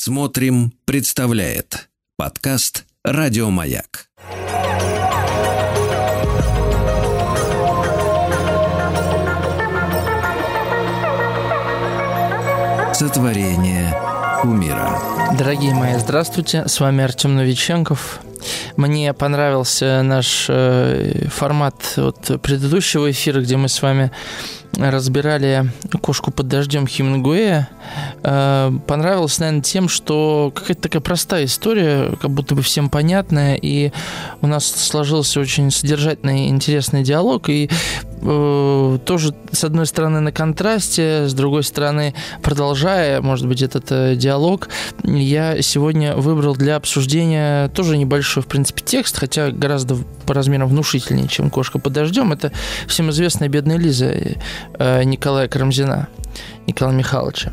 Смотрим, представляет подкаст Радиомаяк. Сотворение умира. Дорогие мои, здравствуйте. С вами Артем Новиченков. Мне понравился наш э, формат от предыдущего эфира, где мы с вами разбирали «Кошку под дождем» Хемингуэя, э, понравилось, наверное, тем, что какая-то такая простая история, как будто бы всем понятная, и у нас сложился очень содержательный интересный диалог, и э, тоже, с одной стороны, на контрасте, с другой стороны, продолжая, может быть, этот э, диалог, я сегодня выбрал для обсуждения тоже небольшой, в принципе, текст, хотя гораздо по размерам внушительнее, чем «Кошка под дождем». Это всем известная «Бедная Лиза» э, Николая Карамзина. Николая Михайловича.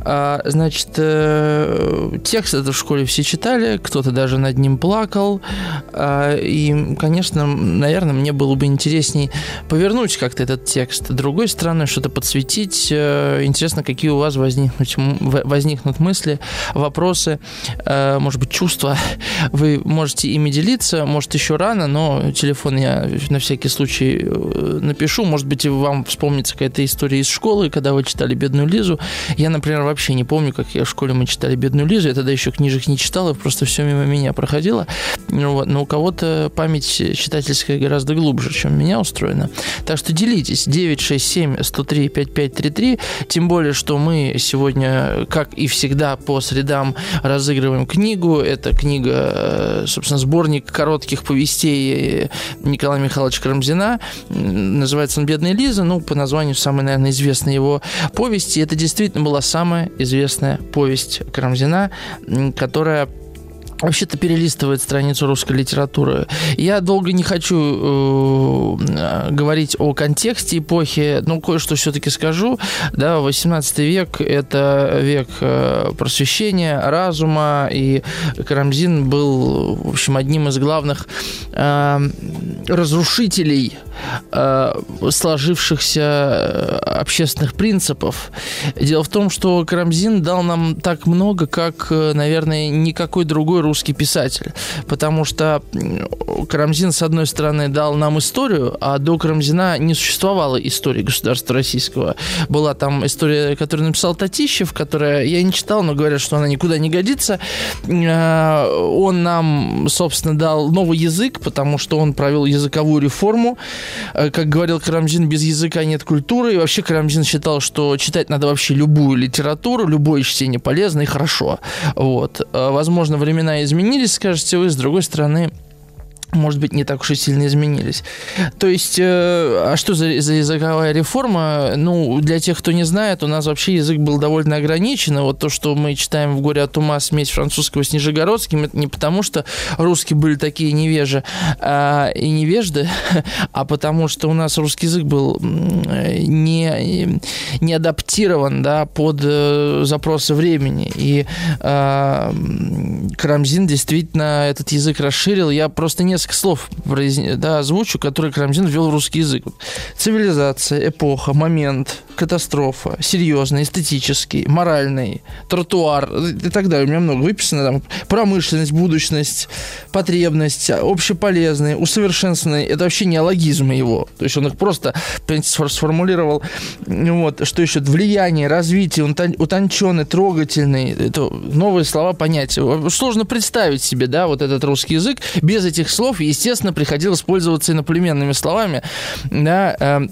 А, значит, э, текст это в школе все читали, кто-то даже над ним плакал. А, и, конечно, наверное, мне было бы интересней повернуть как-то этот текст. Другой стороны, что-то подсветить. Э, интересно, какие у вас возникнут, возникнут мысли, вопросы, э, может быть, чувства. Вы можете ими делиться, может, еще рано, но телефон я на всякий случай напишу. Может быть, вам вспомнится какая-то история из школы, когда вы читали «Бедную «Бедную Лизу». Я, например, вообще не помню, как я в школе мы читали «Бедную Лизу». Я тогда еще книжек не читал, просто все мимо меня проходило. Ну. Но у кого-то память читательская гораздо глубже, чем у меня устроена. Так что делитесь. 967 103 5533. Тем более, что мы сегодня, как и всегда, по средам разыгрываем книгу. Это книга, э, собственно, сборник коротких повестей Николая Михайловича Карамзина. Называется он «Бедная Лиза». Ну, по названию самый, наверное, известный его повесть повести. Это действительно была самая известная повесть Карамзина, которая вообще-то перелистывает страницу русской литературы. Я долго не хочу э, говорить о контексте эпохи, но кое-что все-таки скажу. Да, 18 век – это век э, просвещения, разума, и Карамзин был, в общем, одним из главных э, разрушителей э, сложившихся э, общественных принципов. Дело в том, что Карамзин дал нам так много, как, э, наверное, никакой другой русский писатель. Потому что Карамзин, с одной стороны, дал нам историю, а до Карамзина не существовало истории государства российского. Была там история, которую написал Татищев, которая я не читал, но говорят, что она никуда не годится. Э, он нам, собственно, дал новый язык, потому что он провел языковую реформу. Э, как говорил Карамзин, без языка нет культуры. И вообще Карамзин считал, что читать надо вообще любую литературу, любое чтение полезно и хорошо. Вот. Э, возможно, времена изменились, скажете вы. С другой стороны, может быть, не так уж и сильно изменились. То есть, э, а что за, за языковая реформа? Ну, для тех, кто не знает, у нас вообще язык был довольно ограничен. И вот то, что мы читаем в «Горе от ума» смесь французского с нижегородским, это не потому, что русские были такие невежи а, и невежды, а потому что у нас русский язык был не, не адаптирован да, под э, запросы времени. И а, Карамзин действительно этот язык расширил. Я просто не несколько слов да, озвучу, которые Карамзин ввел в русский язык. Цивилизация, эпоха, момент, катастрофа, серьезный, эстетический, моральный, тротуар и так далее. У меня много выписано. Там, промышленность, будущность, потребность, общеполезный, усовершенствованный. Это вообще неологизмы его. То есть он их просто сформулировал. Вот, что еще? Влияние, развитие, утонченный, трогательный. Это новые слова, понятия. Сложно представить себе, да, вот этот русский язык без этих слов слов, естественно, приходилось пользоваться иноплеменными словами, да, эм,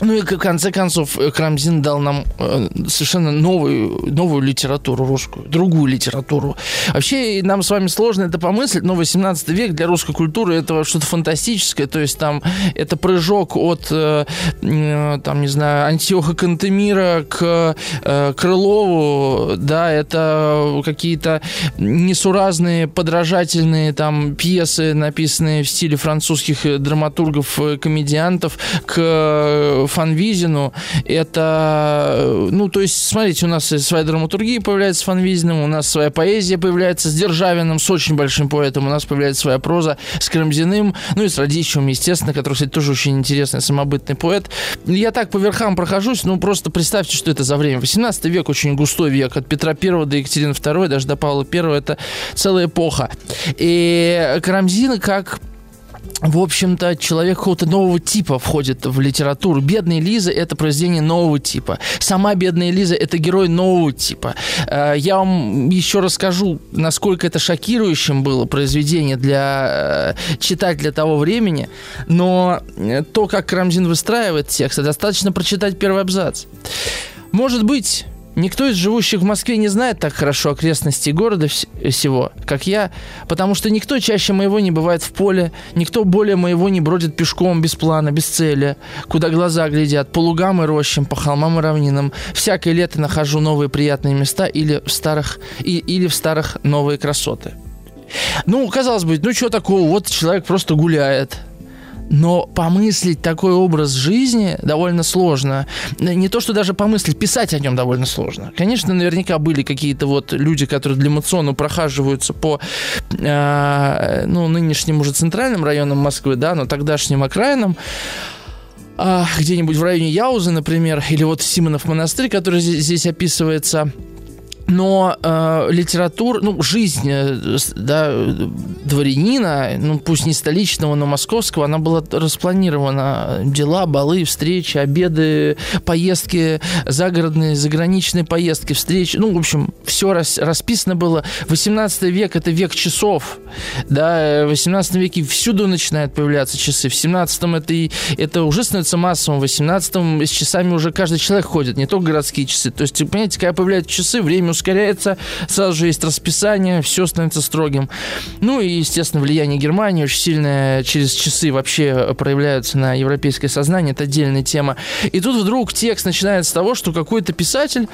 ну и в конце концов Крамзин дал нам э, совершенно новую, новую литературу русскую, другую литературу. Вообще нам с вами сложно это помыслить, но 18 век для русской культуры это что-то фантастическое, то есть там это прыжок от, э, э, там, не знаю, Антиоха Кантемира к Крылову, да, это какие-то несуразные подражательные там пьесы, написанные в стиле французских драматургов, комедиантов, к Фанвизину. Это, ну, то есть, смотрите, у нас своя драматургия появляется с Фанвизиным, у нас своя поэзия появляется с Державиным, с очень большим поэтом, у нас появляется своя проза с Карамзиным, ну и с Радищевым, естественно, который, кстати, тоже очень интересный самобытный поэт. Я так по верхам прохожусь, ну, просто представьте, что это за время. 18 век очень густой век, от Петра I до Екатерины II, даже до Павла I, это целая эпоха. И Карамзин как в общем-то, человек какого-то нового типа входит в литературу. «Бедная Лиза» — это произведение нового типа. Сама «Бедная Лиза» — это герой нового типа. Э, я вам еще расскажу, насколько это шокирующим было произведение для э, читателя того времени, но э, то, как Карамзин выстраивает текст, достаточно прочитать первый абзац. Может быть, Никто из живущих в Москве не знает так хорошо окрестности города всего, как я, потому что никто чаще моего не бывает в поле, никто более моего не бродит пешком, без плана, без цели, куда глаза глядят, по лугам и рощам, по холмам и равнинам. Всякое лето нахожу новые приятные места или в старых, и, или в старых новые красоты. Ну, казалось бы, ну что такого, вот человек просто гуляет, но помыслить такой образ жизни довольно сложно. Не то, что даже помыслить, писать о нем довольно сложно. Конечно, наверняка были какие-то вот люди, которые для Муцону прохаживаются по э, ну, нынешним уже центральным районам Москвы, да, но тогдашним окраинам а, где-нибудь в районе Яузы, например, или вот Симонов монастырь, который здесь, здесь описывается – но э, литература, ну, жизнь э, да, дворянина, ну, пусть не столичного, но московского, она была распланирована. Дела, балы, встречи, обеды, поездки, загородные, заграничные поездки, встречи. Ну, в общем, все рас, расписано было. 18 век – это век часов. Да, в 18 веке всюду начинают появляться часы. В 17 это, и, это уже становится массовым. В 18 с часами уже каждый человек ходит, не только городские часы. То есть, понимаете, когда появляются часы, время ускоряется, сразу же есть расписание, все становится строгим. Ну и, естественно, влияние Германии очень сильное через часы вообще проявляются на европейское сознание, это отдельная тема. И тут вдруг текст начинается с того, что какой-то писатель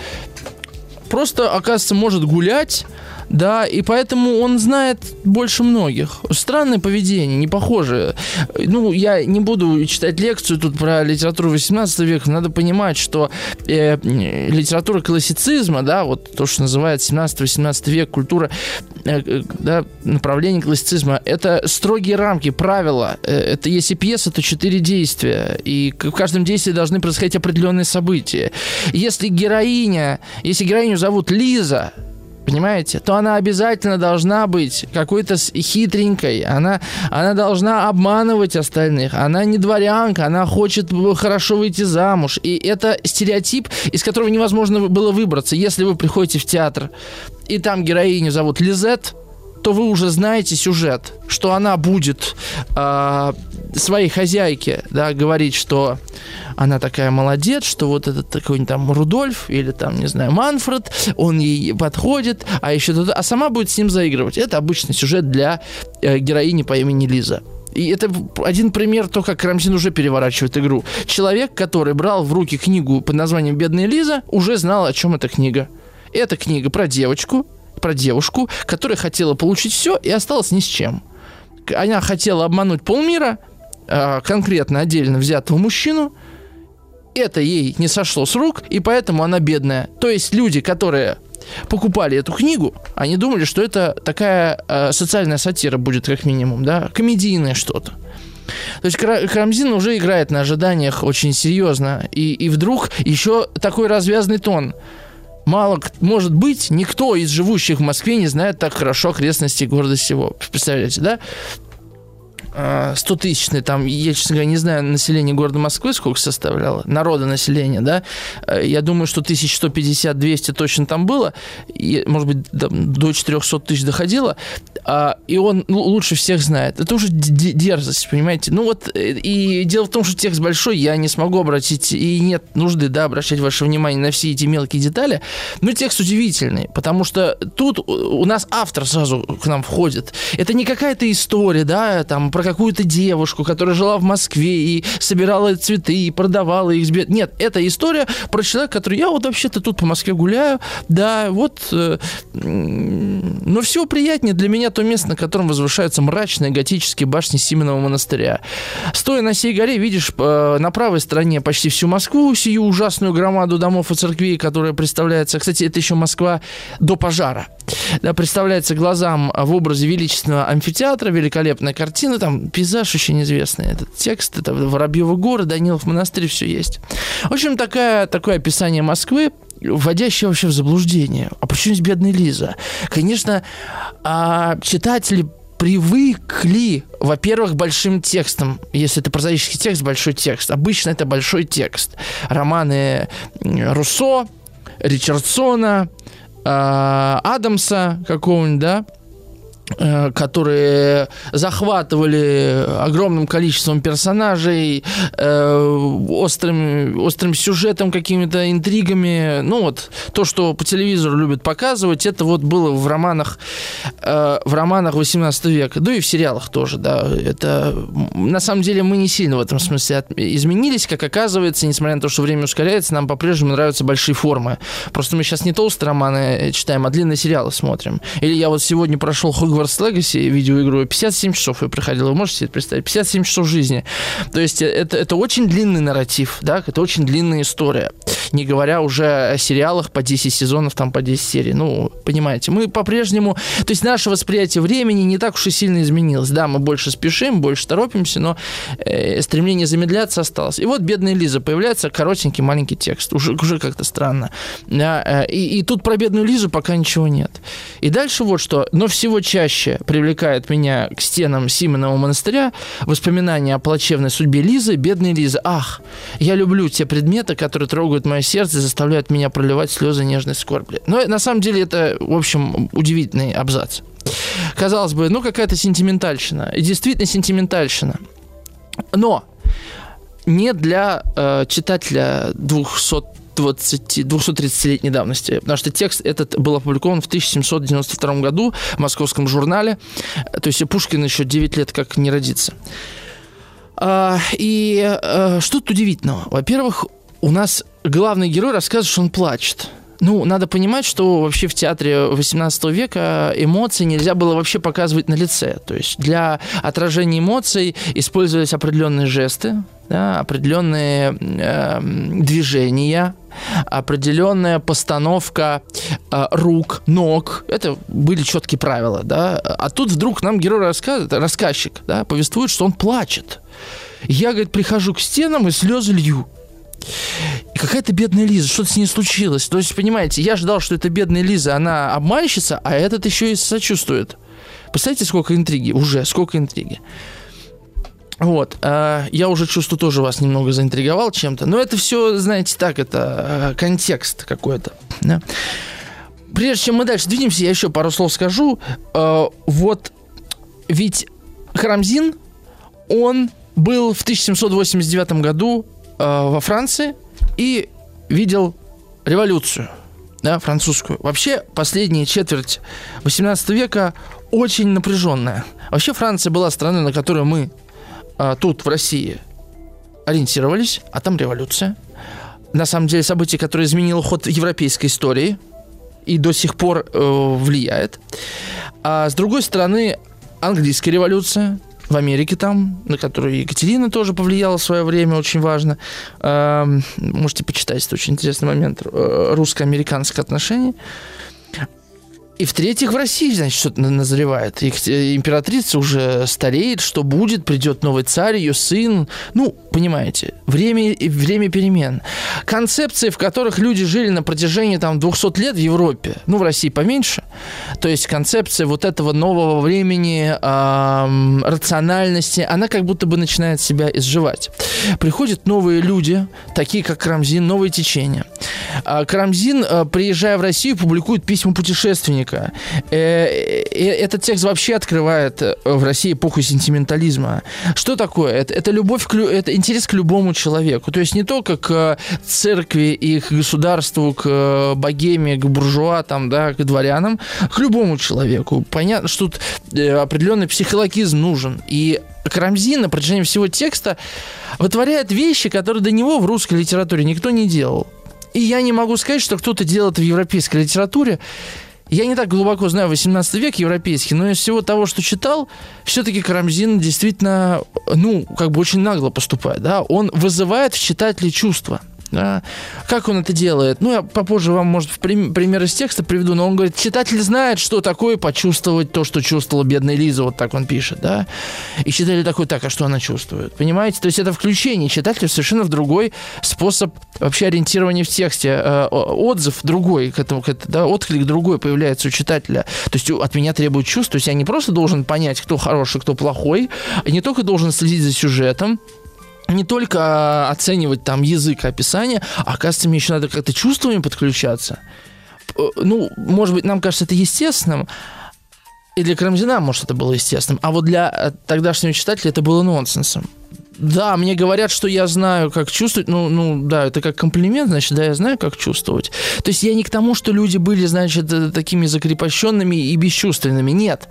просто, оказывается, может гулять да, и поэтому он знает больше многих. Странное поведение, не похоже. Ну, я не буду читать лекцию тут про литературу 18 века, надо понимать, что э, литература классицизма, да, вот то, что называют 17-18 век, культура, э, э, да, направление классицизма, это строгие рамки, правила. Э, это если пьеса, то четыре действия, и в каждом действии должны происходить определенные события. Если героиня, если героиню зовут Лиза, понимаете, то она обязательно должна быть какой-то хитренькой, она, она должна обманывать остальных, она не дворянка, она хочет хорошо выйти замуж, и это стереотип, из которого невозможно было выбраться. Если вы приходите в театр, и там героиню зовут Лизет, то вы уже знаете сюжет, что она будет э, своей хозяйке да, говорить, что она такая молодец, что вот этот такой там Рудольф или там, не знаю, Манфред, он ей подходит, а еще туда, а сама будет с ним заигрывать. Это обычный сюжет для э, героини по имени Лиза. И это один пример то, как Рамзин уже переворачивает игру. Человек, который брал в руки книгу под названием «Бедная Лиза», уже знал, о чем эта книга. Это книга про девочку, про девушку, которая хотела получить все и осталась ни с чем. Она хотела обмануть полмира, а, конкретно отдельно взятого мужчину, это ей не сошло с рук, и поэтому она бедная. То есть люди, которые покупали эту книгу, они думали, что это такая э, социальная сатира будет как минимум, да, комедийное что-то. То есть Карамзин уже играет на ожиданиях очень серьезно, и, и вдруг еще такой развязный тон. Мало, может быть, никто из живущих в Москве не знает так хорошо окрестности города сего. Представляете, да? 100 тысячный, там, я, честно говоря, не знаю население города Москвы, сколько составляло, народа населения, да, э, я думаю, что 1150-200 точно там было, и, может быть, до 400 тысяч доходило, а, и он лучше всех знает. Это уже дерзость, понимаете? Ну вот, э, и дело в том, что текст большой, я не смогу обратить, и нет нужды, да, обращать ваше внимание на все эти мелкие детали, но текст удивительный, потому что тут у нас автор сразу к нам входит. Это не какая-то история, да, там, про про какую-то девушку, которая жила в Москве и собирала цветы и продавала их. Нет, это история про человека, который я вот вообще-то тут по Москве гуляю, да, вот э, Но всего приятнее для меня то место, на котором возвышаются мрачные готические башни Сименова монастыря. Стоя на сей горе, видишь э, на правой стороне почти всю Москву, сию ужасную громаду домов и церквей, которая представляется... Кстати, это еще Москва до пожара. Да, представляется глазам в образе величественного амфитеатра, великолепная картина, там пейзаж очень известный, этот текст, это Воробьевы горы, Данилов монастырь, все есть. В общем, такая, такое описание Москвы, вводящее вообще в заблуждение. А почему здесь бедная Лиза? Конечно, а, читатели привыкли, во-первых, большим текстом. Если это прозаический текст, большой текст. Обычно это большой текст. Романы Руссо, Ричардсона, э, Адамса какого-нибудь, да, которые захватывали огромным количеством персонажей, э, острым, острым сюжетом, какими-то интригами. Ну вот, то, что по телевизору любят показывать, это вот было в романах, э, в романах 18 века, да и в сериалах тоже, да. Это, на самом деле, мы не сильно в этом смысле изменились, как оказывается, несмотря на то, что время ускоряется, нам по-прежнему нравятся большие формы. Просто мы сейчас не толстые романы читаем, а длинные сериалы смотрим. Или я вот сегодня прошел Хогвартс Hogwarts Legacy видеоигру 57 часов я проходил. Вы можете себе представить? 57 часов жизни. То есть это, это очень длинный нарратив, да, это очень длинная история. Не говоря уже о сериалах по 10 сезонов, там по 10 серий. Ну, понимаете, мы по-прежнему... То есть наше восприятие времени не так уж и сильно изменилось. Да, мы больше спешим, больше торопимся, но э, стремление замедляться осталось. И вот бедная Лиза появляется, коротенький маленький текст. Уже, уже как-то странно. Да, э, и, и тут про бедную Лизу пока ничего нет. И дальше вот что. Но всего чаще чаще привлекает меня к стенам Симонова монастыря воспоминания о плачевной судьбе Лизы, бедной Лизы. Ах, я люблю те предметы, которые трогают мое сердце и заставляют меня проливать слезы нежной скорби. Но на самом деле это, в общем, удивительный абзац. Казалось бы, ну какая-то сентиментальщина. И действительно сентиментальщина. Но не для э, читателя 200 20, 230-летней давности, потому что текст этот был опубликован в 1792 году в московском журнале, то есть Пушкин еще 9 лет как не родится. А, и а, что тут удивительного? Во-первых, у нас главный герой рассказывает, что он плачет. Ну, надо понимать, что вообще в театре 18 века эмоции нельзя было вообще показывать на лице. То есть для отражения эмоций использовались определенные жесты, да, определенные э, движения, определенная постановка э, рук, ног. Это были четкие правила, да. А тут вдруг нам герой рассказывает, рассказчик, да, повествует, что он плачет. Я, говорит, прихожу к стенам и слезы лью. И какая-то бедная Лиза, что-то с ней случилось. То есть, понимаете, я ждал, что эта бедная Лиза, она обманщица, а этот еще и сочувствует. Представляете, сколько интриги? Уже сколько интриги. Вот, э, я уже чувствую, тоже вас немного заинтриговал чем-то. Но это все, знаете, так, это э, контекст какой-то. Да? Прежде чем мы дальше двинемся, я еще пару слов скажу. Э, вот, ведь Харамзин, он был в 1789 году во Франции и видел революцию да, французскую. Вообще, последняя четверть 18 века очень напряженная. Вообще, Франция была страной, на которую мы а, тут, в России, ориентировались, а там революция. На самом деле, событие, которое изменило ход европейской истории и до сих пор э, влияет. А с другой стороны, английская революция, в Америке там, на которую Екатерина тоже повлияла в свое время, очень важно. Эм, можете почитать, это очень интересный момент э, русско-американских отношений. И в-третьих, в России, значит, что-то назревает. Императрица уже стареет, что будет, придет новый царь, ее сын. Ну, понимаете, время, время перемен. Концепции, в которых люди жили на протяжении там 200 лет в Европе, ну, в России поменьше. То есть концепция вот этого нового времени, эм, рациональности, она как будто бы начинает себя изживать. Приходят новые люди, такие как Крамзин, новые течения. А Крамзин, э, приезжая в Россию, публикует письма путешественников человека. Э, этот текст вообще открывает э, в России эпоху сентиментализма. Что такое? Это, это любовь, к, это интерес к любому человеку. То есть не только к церкви и к государству, к богеме, к буржуа, там, да, к дворянам, к любому человеку. Понятно, что тут э, определенный психологизм нужен. И Карамзин на протяжении всего текста вытворяет вещи, которые до него в русской литературе никто не делал. И я не могу сказать, что кто-то делает в европейской литературе. Я не так глубоко знаю 18 век европейский, но из всего того, что читал, все-таки Карамзин действительно, ну, как бы очень нагло поступает, да, он вызывает в читателе чувства? Как он это делает? Ну, я попозже вам, может, пример из текста приведу, но он говорит, читатель знает, что такое почувствовать то, что чувствовала бедная Лиза, вот так он пишет, да? И читатель такой, так, а что она чувствует? Понимаете? То есть это включение читателя совершенно в другой способ вообще ориентирования в тексте. Э, отзыв другой, к этому, к этому, да, отклик другой появляется у читателя. То есть от меня требует чувств. То есть я не просто должен понять, кто хороший, кто плохой, а не только должен следить за сюжетом, не только оценивать там язык описания, а оказывается, мне еще надо как-то чувствами подключаться. Ну, может быть, нам кажется это естественным, и для Карамзина, может, это было естественным, а вот для э, тогдашнего читателя это было нонсенсом да, мне говорят, что я знаю, как чувствовать. Ну, ну, да, это как комплимент, значит, да, я знаю, как чувствовать. То есть я не к тому, что люди были, значит, э, такими закрепощенными и бесчувственными. Нет.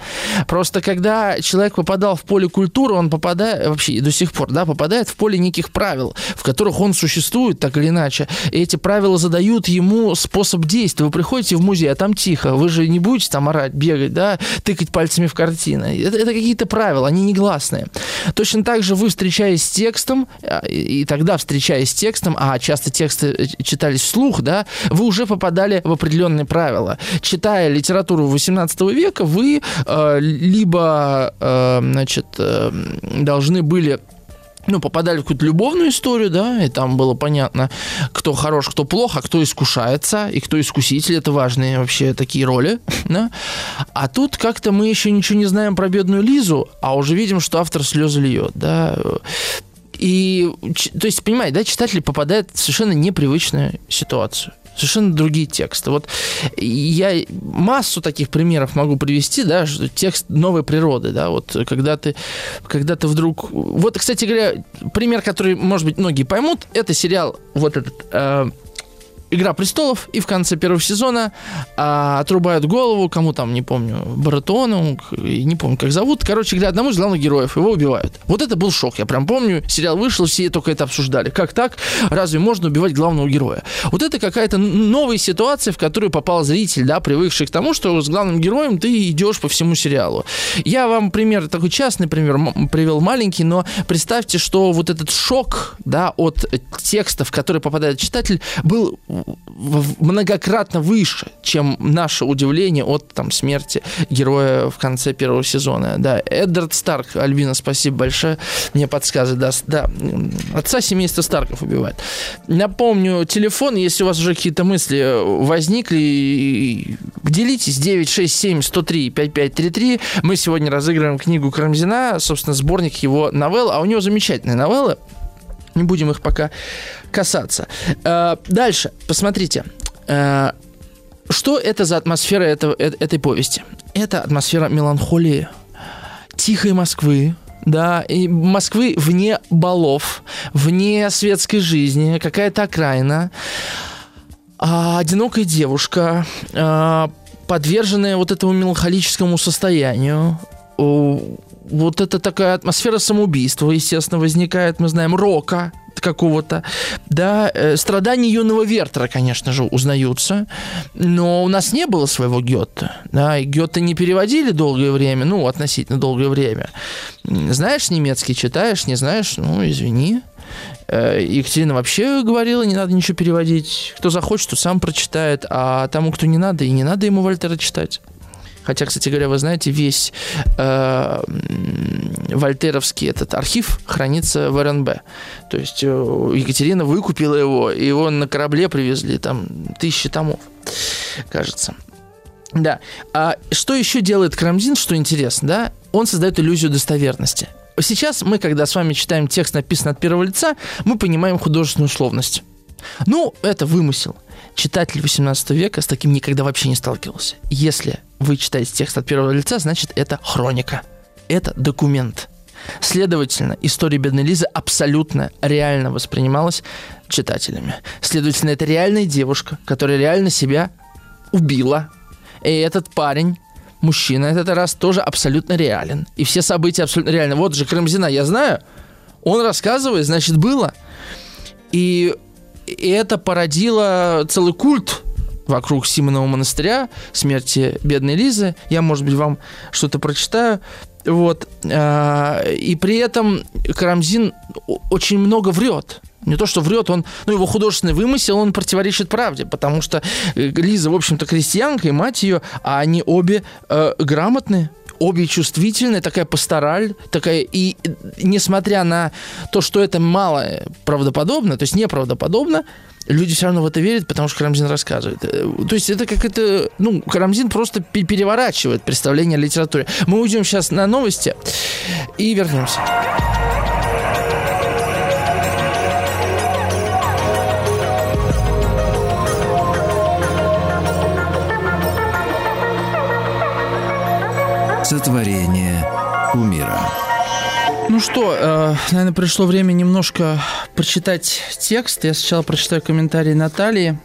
Просто когда человек попадал в поле культуры, он попадает, вообще до сих пор, да, попадает в поле неких правил, в которых он существует так или иначе. И эти правила задают ему способ действия. Вы приходите в музей, а там тихо. Вы же не будете там орать, бегать, да, тыкать пальцами в картины. Это, это какие-то правила, они негласные. Точно так же вы встречаете встречаясь с текстом, а, и тогда, встречаясь с текстом, а часто тексты э, читались вслух, да, вы уже попадали в определенные правила. Читая литературу 18 века, вы э, либо, э, значит, э, должны были ну, попадали в какую-то любовную историю, да, и там было понятно, кто хорош, кто плох, а кто искушается, и кто искуситель, это важные вообще такие роли, да. А тут как-то мы еще ничего не знаем про бедную Лизу, а уже видим, что автор слезы льет, да. И, то есть, понимаете, да, читатель попадает в совершенно непривычную ситуацию совершенно другие тексты. Вот я массу таких примеров могу привести, да, текст новой природы, да, вот когда ты, когда ты вдруг... Вот, кстати говоря, пример, который, может быть, многие поймут, это сериал вот этот... Э, Игра престолов, и в конце первого сезона а, отрубают голову, кому там, не помню, Баратону, не помню, как зовут. Короче говоря, одному из главных героев, его убивают. Вот это был шок, я прям помню, сериал вышел, все только это обсуждали. Как так? Разве можно убивать главного героя? Вот это какая-то новая ситуация, в которую попал зритель, да, привыкший к тому, что с главным героем ты идешь по всему сериалу. Я вам пример, такой частный пример привел маленький, но представьте, что вот этот шок, да, от текстов, которые попадает читатель, был многократно выше, чем наше удивление от там, смерти героя в конце первого сезона. Да, Эддард Старк, Альбина, спасибо большое, мне подсказывает, да, отца семейства Старков убивает. Напомню, телефон, если у вас уже какие-то мысли возникли, делитесь 967 103 5533. Мы сегодня разыгрываем книгу Карамзина, собственно, сборник его новелл, а у него замечательные новеллы. Не будем их пока касаться. Э, дальше, посмотрите. Э, что это за атмосфера этого, э, этой повести? Это атмосфера меланхолии, тихой Москвы, да, и Москвы вне балов, вне светской жизни, какая-то окраина, а, одинокая девушка, подверженная вот этому меланхолическому состоянию, вот это такая атмосфера самоубийства, естественно, возникает, мы знаем, рока какого-то, да, э, страдания юного Вертера, конечно же, узнаются, но у нас не было своего Гёте, да, и Гёте не переводили долгое время, ну, относительно долгое время. Знаешь немецкий, читаешь, не знаешь, ну, извини, э, Екатерина вообще говорила, не надо ничего переводить. Кто захочет, то сам прочитает, а тому, кто не надо, и не надо ему Вольтера читать. Хотя, кстати говоря, вы знаете, весь э, вольтеровский этот архив хранится в РНБ. То есть э, Екатерина выкупила его, и его на корабле привезли, там тысячи томов, кажется. Да. А что еще делает Крамзин, что интересно, да? Он создает иллюзию достоверности. Сейчас мы, когда с вами читаем текст, написанный от первого лица, мы понимаем художественную условность. Ну, это вымысел. Читатель 18 века с таким никогда вообще не сталкивался. Если вы читаете текст от первого лица, значит, это хроника. Это документ. Следовательно, история бедной Лизы абсолютно реально воспринималась читателями. Следовательно, это реальная девушка, которая реально себя убила. И этот парень, мужчина, этот раз тоже абсолютно реален. И все события абсолютно реальны. Вот же Крымзина, я знаю, он рассказывает, значит, было. И, и это породило целый культ вокруг Симонова монастыря, смерти бедной Лизы. Я, может быть, вам что-то прочитаю. Вот. А, и при этом Карамзин очень много врет. Не то, что врет, он, ну, его художественный вымысел, он противоречит правде, потому что э, Лиза, в общем-то, крестьянка, и мать ее, а они обе э, грамотные, обе чувствительные, такая пастораль, такая, и несмотря на то, что это мало правдоподобно, то есть неправдоподобно, люди все равно в это верят, потому что Карамзин рассказывает. Э, то есть это как это, ну, Карамзин просто переворачивает представление о литературе. Мы уйдем сейчас на новости и вернемся. Сотворение умира. Ну что, э, наверное, пришло время немножко прочитать текст. Я сначала прочитаю комментарий Натальи.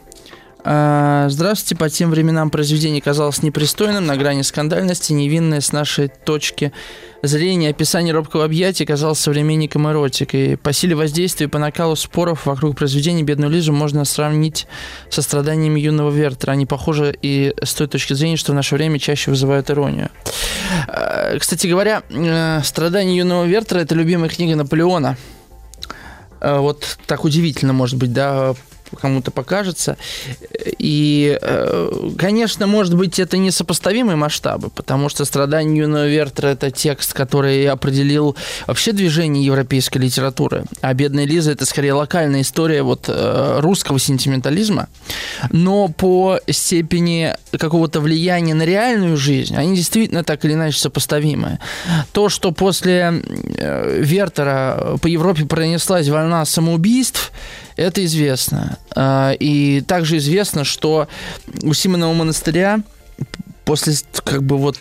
Э, Здравствуйте. По тем временам произведение казалось непристойным, на грани скандальности, невинное с нашей точки зрения. Описание робкого объятия казалось современником эротикой. По силе воздействия и по накалу споров вокруг произведения «Бедную Лизу» можно сравнить со страданиями юного Вертера. Они похожи и с той точки зрения, что в наше время чаще вызывают иронию. Э, кстати говоря, э, «Страдания юного Вертера» — это любимая книга Наполеона. Э, вот так удивительно, может быть, да, кому-то покажется. И, э, конечно, может быть, это несопоставимые масштабы, потому что «Страдания юного Вертера» — это текст, который определил вообще движение европейской литературы. А «Бедная Лиза» — это скорее локальная история вот э, русского сентиментализма. Но по степени какого-то влияния на реальную жизнь они действительно так или иначе сопоставимы. То, что после э, Вертера по Европе пронеслась волна самоубийств, это известно. А, и также известно, что у Симонова монастыря после как бы вот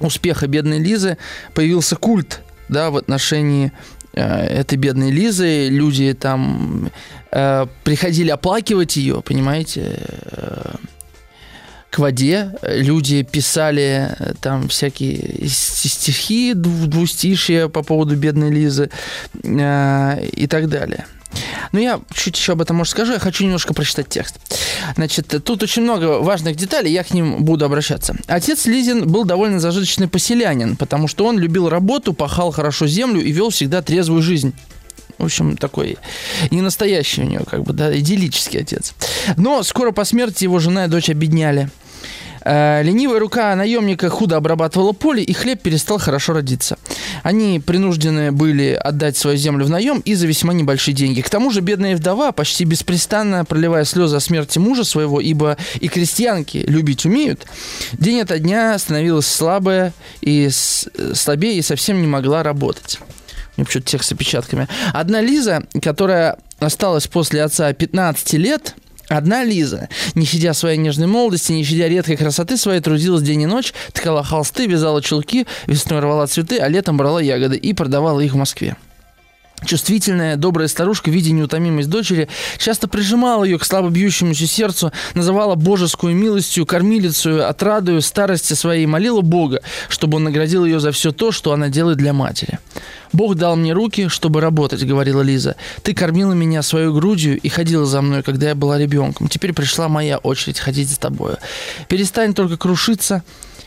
успеха бедной Лизы появился культ да, в отношении э, этой бедной Лизы. Люди там э, приходили оплакивать ее, понимаете, э, к воде. Люди писали э, там всякие стихи, двустишие по поводу бедной Лизы э, и так далее. Ну, я чуть еще об этом, может, скажу. Я хочу немножко прочитать текст. Значит, тут очень много важных деталей, я к ним буду обращаться. Отец Лизин был довольно зажиточный поселянин, потому что он любил работу, пахал хорошо землю и вел всегда трезвую жизнь. В общем, такой не настоящий у него, как бы, да, идиллический отец. Но скоро по смерти его жена и дочь обедняли. Э, ленивая рука наемника худо обрабатывала поле, и хлеб перестал хорошо родиться. Они принуждены были отдать свою землю в наем и за весьма небольшие деньги. К тому же бедная вдова, почти беспрестанно проливая слезы о смерти мужа своего, ибо и крестьянки любить умеют, день ото дня становилась слабая и слабее и совсем не могла работать. У меня почему-то текст с опечатками. Одна Лиза, которая осталась после отца 15 лет – Одна Лиза, не щадя своей нежной молодости, не щадя редкой красоты своей, трудилась день и ночь, ткала холсты, вязала чулки, весной рвала цветы, а летом брала ягоды и продавала их в Москве. Чувствительная, добрая старушка, видя неутомимость дочери, часто прижимала ее к слабо бьющемуся сердцу, называла божескую милостью, кормилицу, отрадую старости своей, молила Бога, чтобы он наградил ее за все то, что она делает для матери. «Бог дал мне руки, чтобы работать», — говорила Лиза. «Ты кормила меня своей грудью и ходила за мной, когда я была ребенком. Теперь пришла моя очередь ходить за тобою. Перестань только крушиться,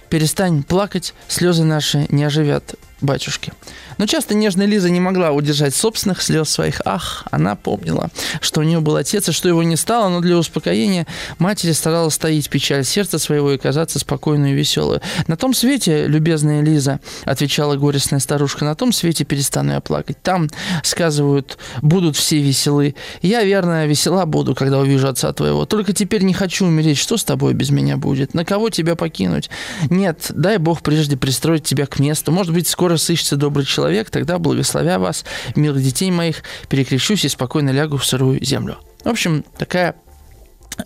перестань плакать, слезы наши не оживят батюшки. Но часто нежная Лиза не могла удержать собственных слез своих. Ах, она помнила, что у нее был отец, и что его не стало, но для успокоения матери старалась стоить печаль сердца своего и казаться спокойной и веселой. «На том свете, любезная Лиза», — отвечала горестная старушка, — «на том свете перестану я плакать. Там, сказывают, будут все веселы. Я, верно, весела буду, когда увижу отца твоего. Только теперь не хочу умереть. Что с тобой без меня будет? На кого тебя покинуть? Нет, дай Бог прежде пристроить тебя к месту. Может быть, скоро сыщется добрый человек, человек, тогда, благословя вас, милых детей моих, перекрещусь и спокойно лягу в сырую землю. В общем, такая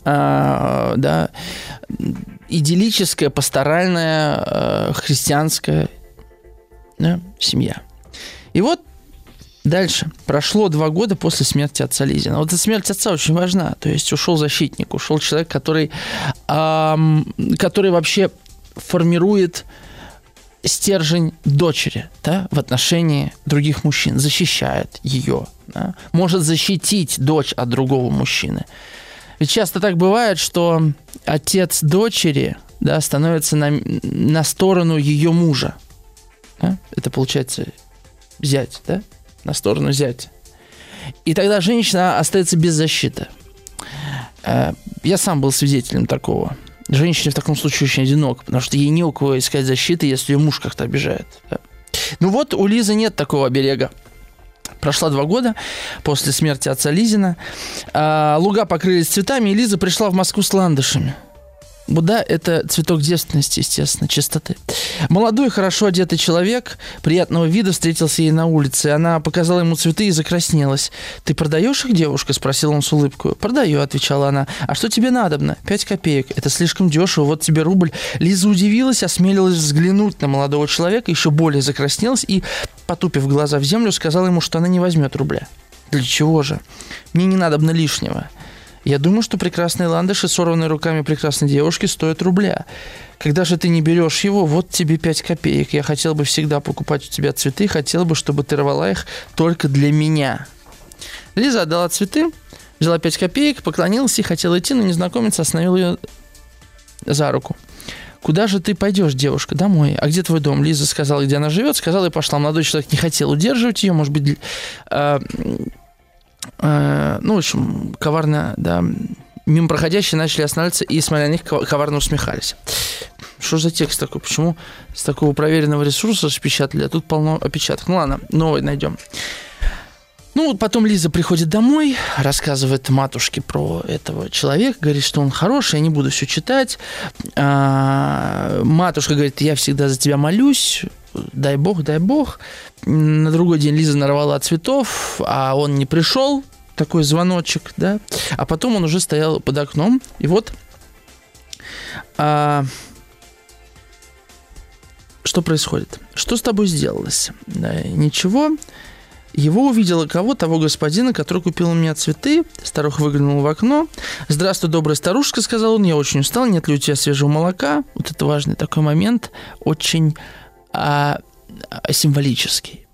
а, да, идиллическая, пасторальная, а, христианская да, семья. И вот Дальше. Прошло два года после смерти отца Лизина. Вот эта смерть отца очень важна. То есть ушел защитник, ушел человек, который, эм, который вообще формирует стержень дочери да, в отношении других мужчин, защищает ее, да, может защитить дочь от другого мужчины. Ведь часто так бывает, что отец дочери да, становится на, на сторону ее мужа. Да? Это получается зять, да? На сторону зятя. И тогда женщина остается без защиты. Э, я сам был свидетелем такого. Женщина в таком случае очень одинока, потому что ей не у кого искать защиты, если ее муж как-то обижает. Да? Ну вот, у Лизы нет такого оберега. Прошло два года после смерти отца Лизина. А, луга покрылись цветами, и Лиза пришла в Москву с ландышами – Буда – это цветок девственности, естественно, чистоты. Молодой, хорошо одетый человек, приятного вида, встретился ей на улице. Она показала ему цветы и закраснелась. «Ты продаешь их, девушка?» – спросил он с улыбкой. «Продаю», – отвечала она. «А что тебе надобно?» «Пять копеек. Это слишком дешево. Вот тебе рубль». Лиза удивилась, осмелилась взглянуть на молодого человека, еще более закраснелась и, потупив глаза в землю, сказала ему, что она не возьмет рубля. «Для чего же? Мне не надобно лишнего». Я думаю, что прекрасные ландыши, сорванные руками прекрасной девушки, стоят рубля. Когда же ты не берешь его, вот тебе 5 копеек. Я хотел бы всегда покупать у тебя цветы, хотел бы, чтобы ты рвала их только для меня. Лиза отдала цветы, взяла 5 копеек, поклонилась и хотела идти, но незнакомец остановил ее за руку. Куда же ты пойдешь, девушка? Домой. А где твой дом? Лиза сказала, где она живет. Сказала и пошла. Молодой человек не хотел удерживать ее. Может быть, э, Э, ну, в общем, коварно, да, мимо проходящие начали останавливаться и, смотря на них, коварно усмехались. Что за текст такой? Почему с такого проверенного ресурса распечатали, а тут полно опечаток? Ну ладно, новый найдем. Ну, потом Лиза приходит домой, рассказывает матушке про этого человека, говорит, что он хороший, я не буду все читать. А, матушка говорит, я всегда за тебя молюсь, дай бог, дай бог. На другой день Лиза нарвала цветов, а он не пришел, такой звоночек, да. А потом он уже стоял под окном, и вот а, что происходит? Что с тобой сделалось? Да, ничего. Его увидела кого? Того господина, который купил у меня цветы. Старуха выглянула в окно. «Здравствуй, добрая старушка», — сказал он. «Я очень устал. Нет ли у тебя свежего молока?» Вот это важный такой момент. Очень а, а символический.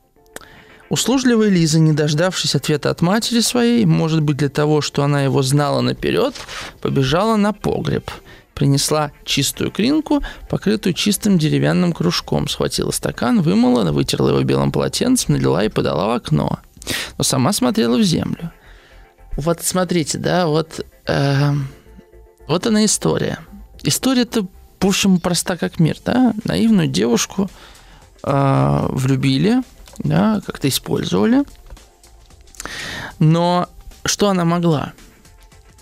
Услужливая Лиза, не дождавшись ответа от матери своей, может быть для того, что она его знала наперед, побежала на погреб. Принесла чистую кринку, покрытую чистым деревянным кружком, схватила стакан, вымыла, вытерла его белым полотенцем, налила и подала в окно. Но сама смотрела в землю. Вот смотрите, да, вот, э, вот она история. История-то, общем, проста как мир, да? Наивную девушку – э, влюбили, да, как-то использовали. Но что она могла?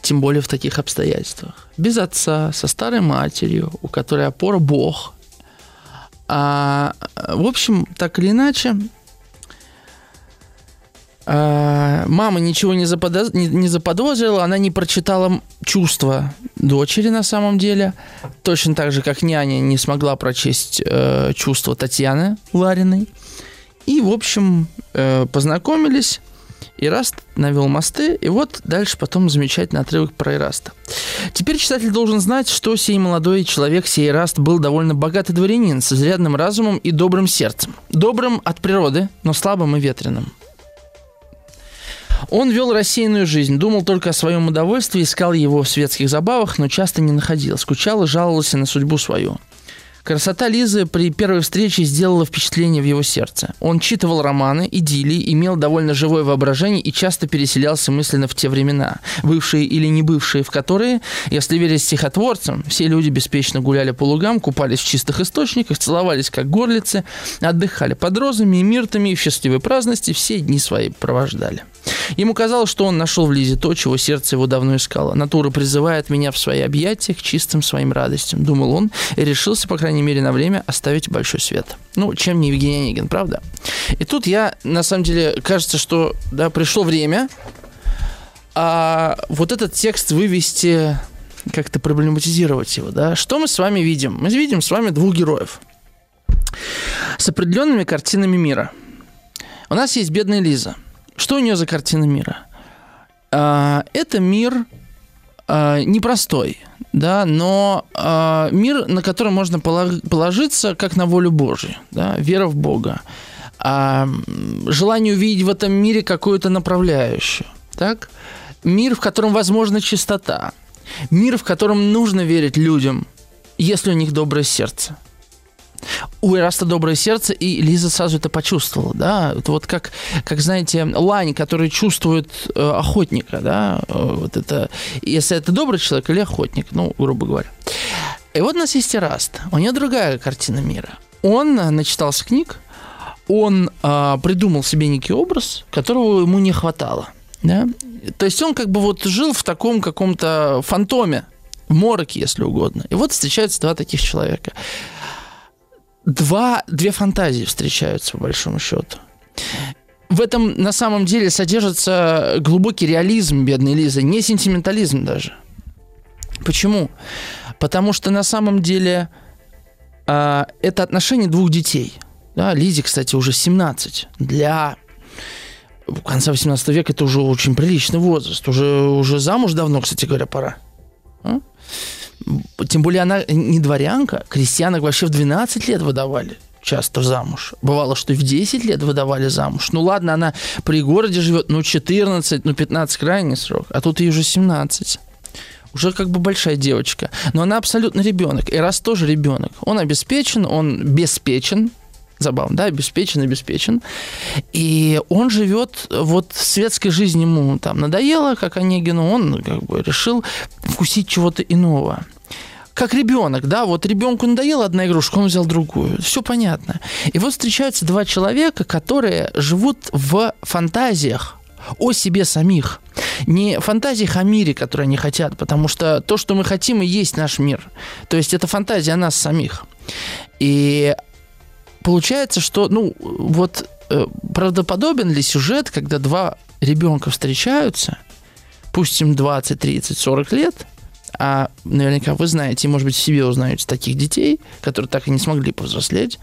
Тем более в таких обстоятельствах. Без отца, со старой матерью, у которой опора Бог. А, в общем, так или иначе, мама ничего не, заподоз... не, не заподозрила, она не прочитала чувства дочери на самом деле. Точно так же, как няня не смогла прочесть э, чувства Татьяны Лариной. И, в общем, э, познакомились. Ираст навел мосты, и вот дальше потом замечательный отрывок про Ираста. Теперь читатель должен знать, что сей молодой человек, сей Ираст, был довольно богатый дворянин с изрядным разумом и добрым сердцем. Добрым от природы, но слабым и ветреным. Он вел рассеянную жизнь, думал только о своем удовольствии, искал его в светских забавах, но часто не находил, скучал и жаловался на судьбу свою. Красота Лизы при первой встрече сделала впечатление в его сердце. Он читывал романы, идиллии, имел довольно живое воображение и часто переселялся мысленно в те времена, бывшие или не бывшие, в которые, если верить стихотворцам, все люди беспечно гуляли по лугам, купались в чистых источниках, целовались как горлицы, отдыхали под розами и миртами и в счастливой праздности все дни свои провождали. Ему казалось, что он нашел в Лизе то, чего сердце его давно искало. Натура призывает меня в свои объятия к чистым своим радостям, думал он, и решился, по крайней мере, на время оставить большой свет. Ну, чем не Евгений Онегин, правда? И тут я, на самом деле, кажется, что да, пришло время а вот этот текст вывести, как-то проблематизировать его, да. Что мы с вами видим? Мы видим с вами двух героев с определенными картинами мира. У нас есть бедная Лиза – что у нее за картина мира? А, это мир а, непростой, да, но а, мир, на который можно положиться как на волю Божию, да, вера в Бога, желание увидеть в этом мире какую-то направляющую, так? мир, в котором возможна чистота, мир, в котором нужно верить людям, если у них доброе сердце. У Эраста доброе сердце, и Лиза сразу это почувствовала, да, это вот как, как знаете, лань, который чувствует э, охотника, да, э, вот это, если это добрый человек или охотник, ну, грубо говоря. И вот у нас есть Эраст, у него другая картина мира. Он начитался книг, он э, придумал себе некий образ, которого ему не хватало – да? То есть он как бы вот жил в таком каком-то фантоме, в мороке, если угодно. И вот встречаются два таких человека. Два, две фантазии встречаются, по большому счету. В этом на самом деле содержится глубокий реализм бедной Лизы, не сентиментализм даже. Почему? Потому что на самом деле э, это отношение двух детей. Да, Лизе, кстати, уже 17. Для конца 18 века это уже очень приличный возраст. Уже, уже замуж давно, кстати говоря, пора. А? Тем более она не дворянка. Крестьянок вообще в 12 лет выдавали часто замуж. Бывало, что и в 10 лет выдавали замуж. Ну ладно, она при городе живет, ну 14, ну 15 крайний срок, а тут ей уже 17. Уже как бы большая девочка. Но она абсолютно ребенок. И раз тоже ребенок. Он обеспечен, он беспечен, забавно, да, обеспечен, обеспечен. И он живет, вот светской жизни ему там надоело, как Онегину, он как бы решил вкусить чего-то иного как ребенок, да, вот ребенку надоела одна игрушка, он взял другую. Все понятно. И вот встречаются два человека, которые живут в фантазиях о себе самих. Не фантазиях о мире, которые они хотят, потому что то, что мы хотим, и есть наш мир. То есть это фантазия о нас самих. И получается, что, ну, вот э, правдоподобен ли сюжет, когда два ребенка встречаются, пусть им 20, 30, 40 лет, а наверняка вы знаете, может быть, себе узнаете таких детей, которые так и не смогли повзрослеть,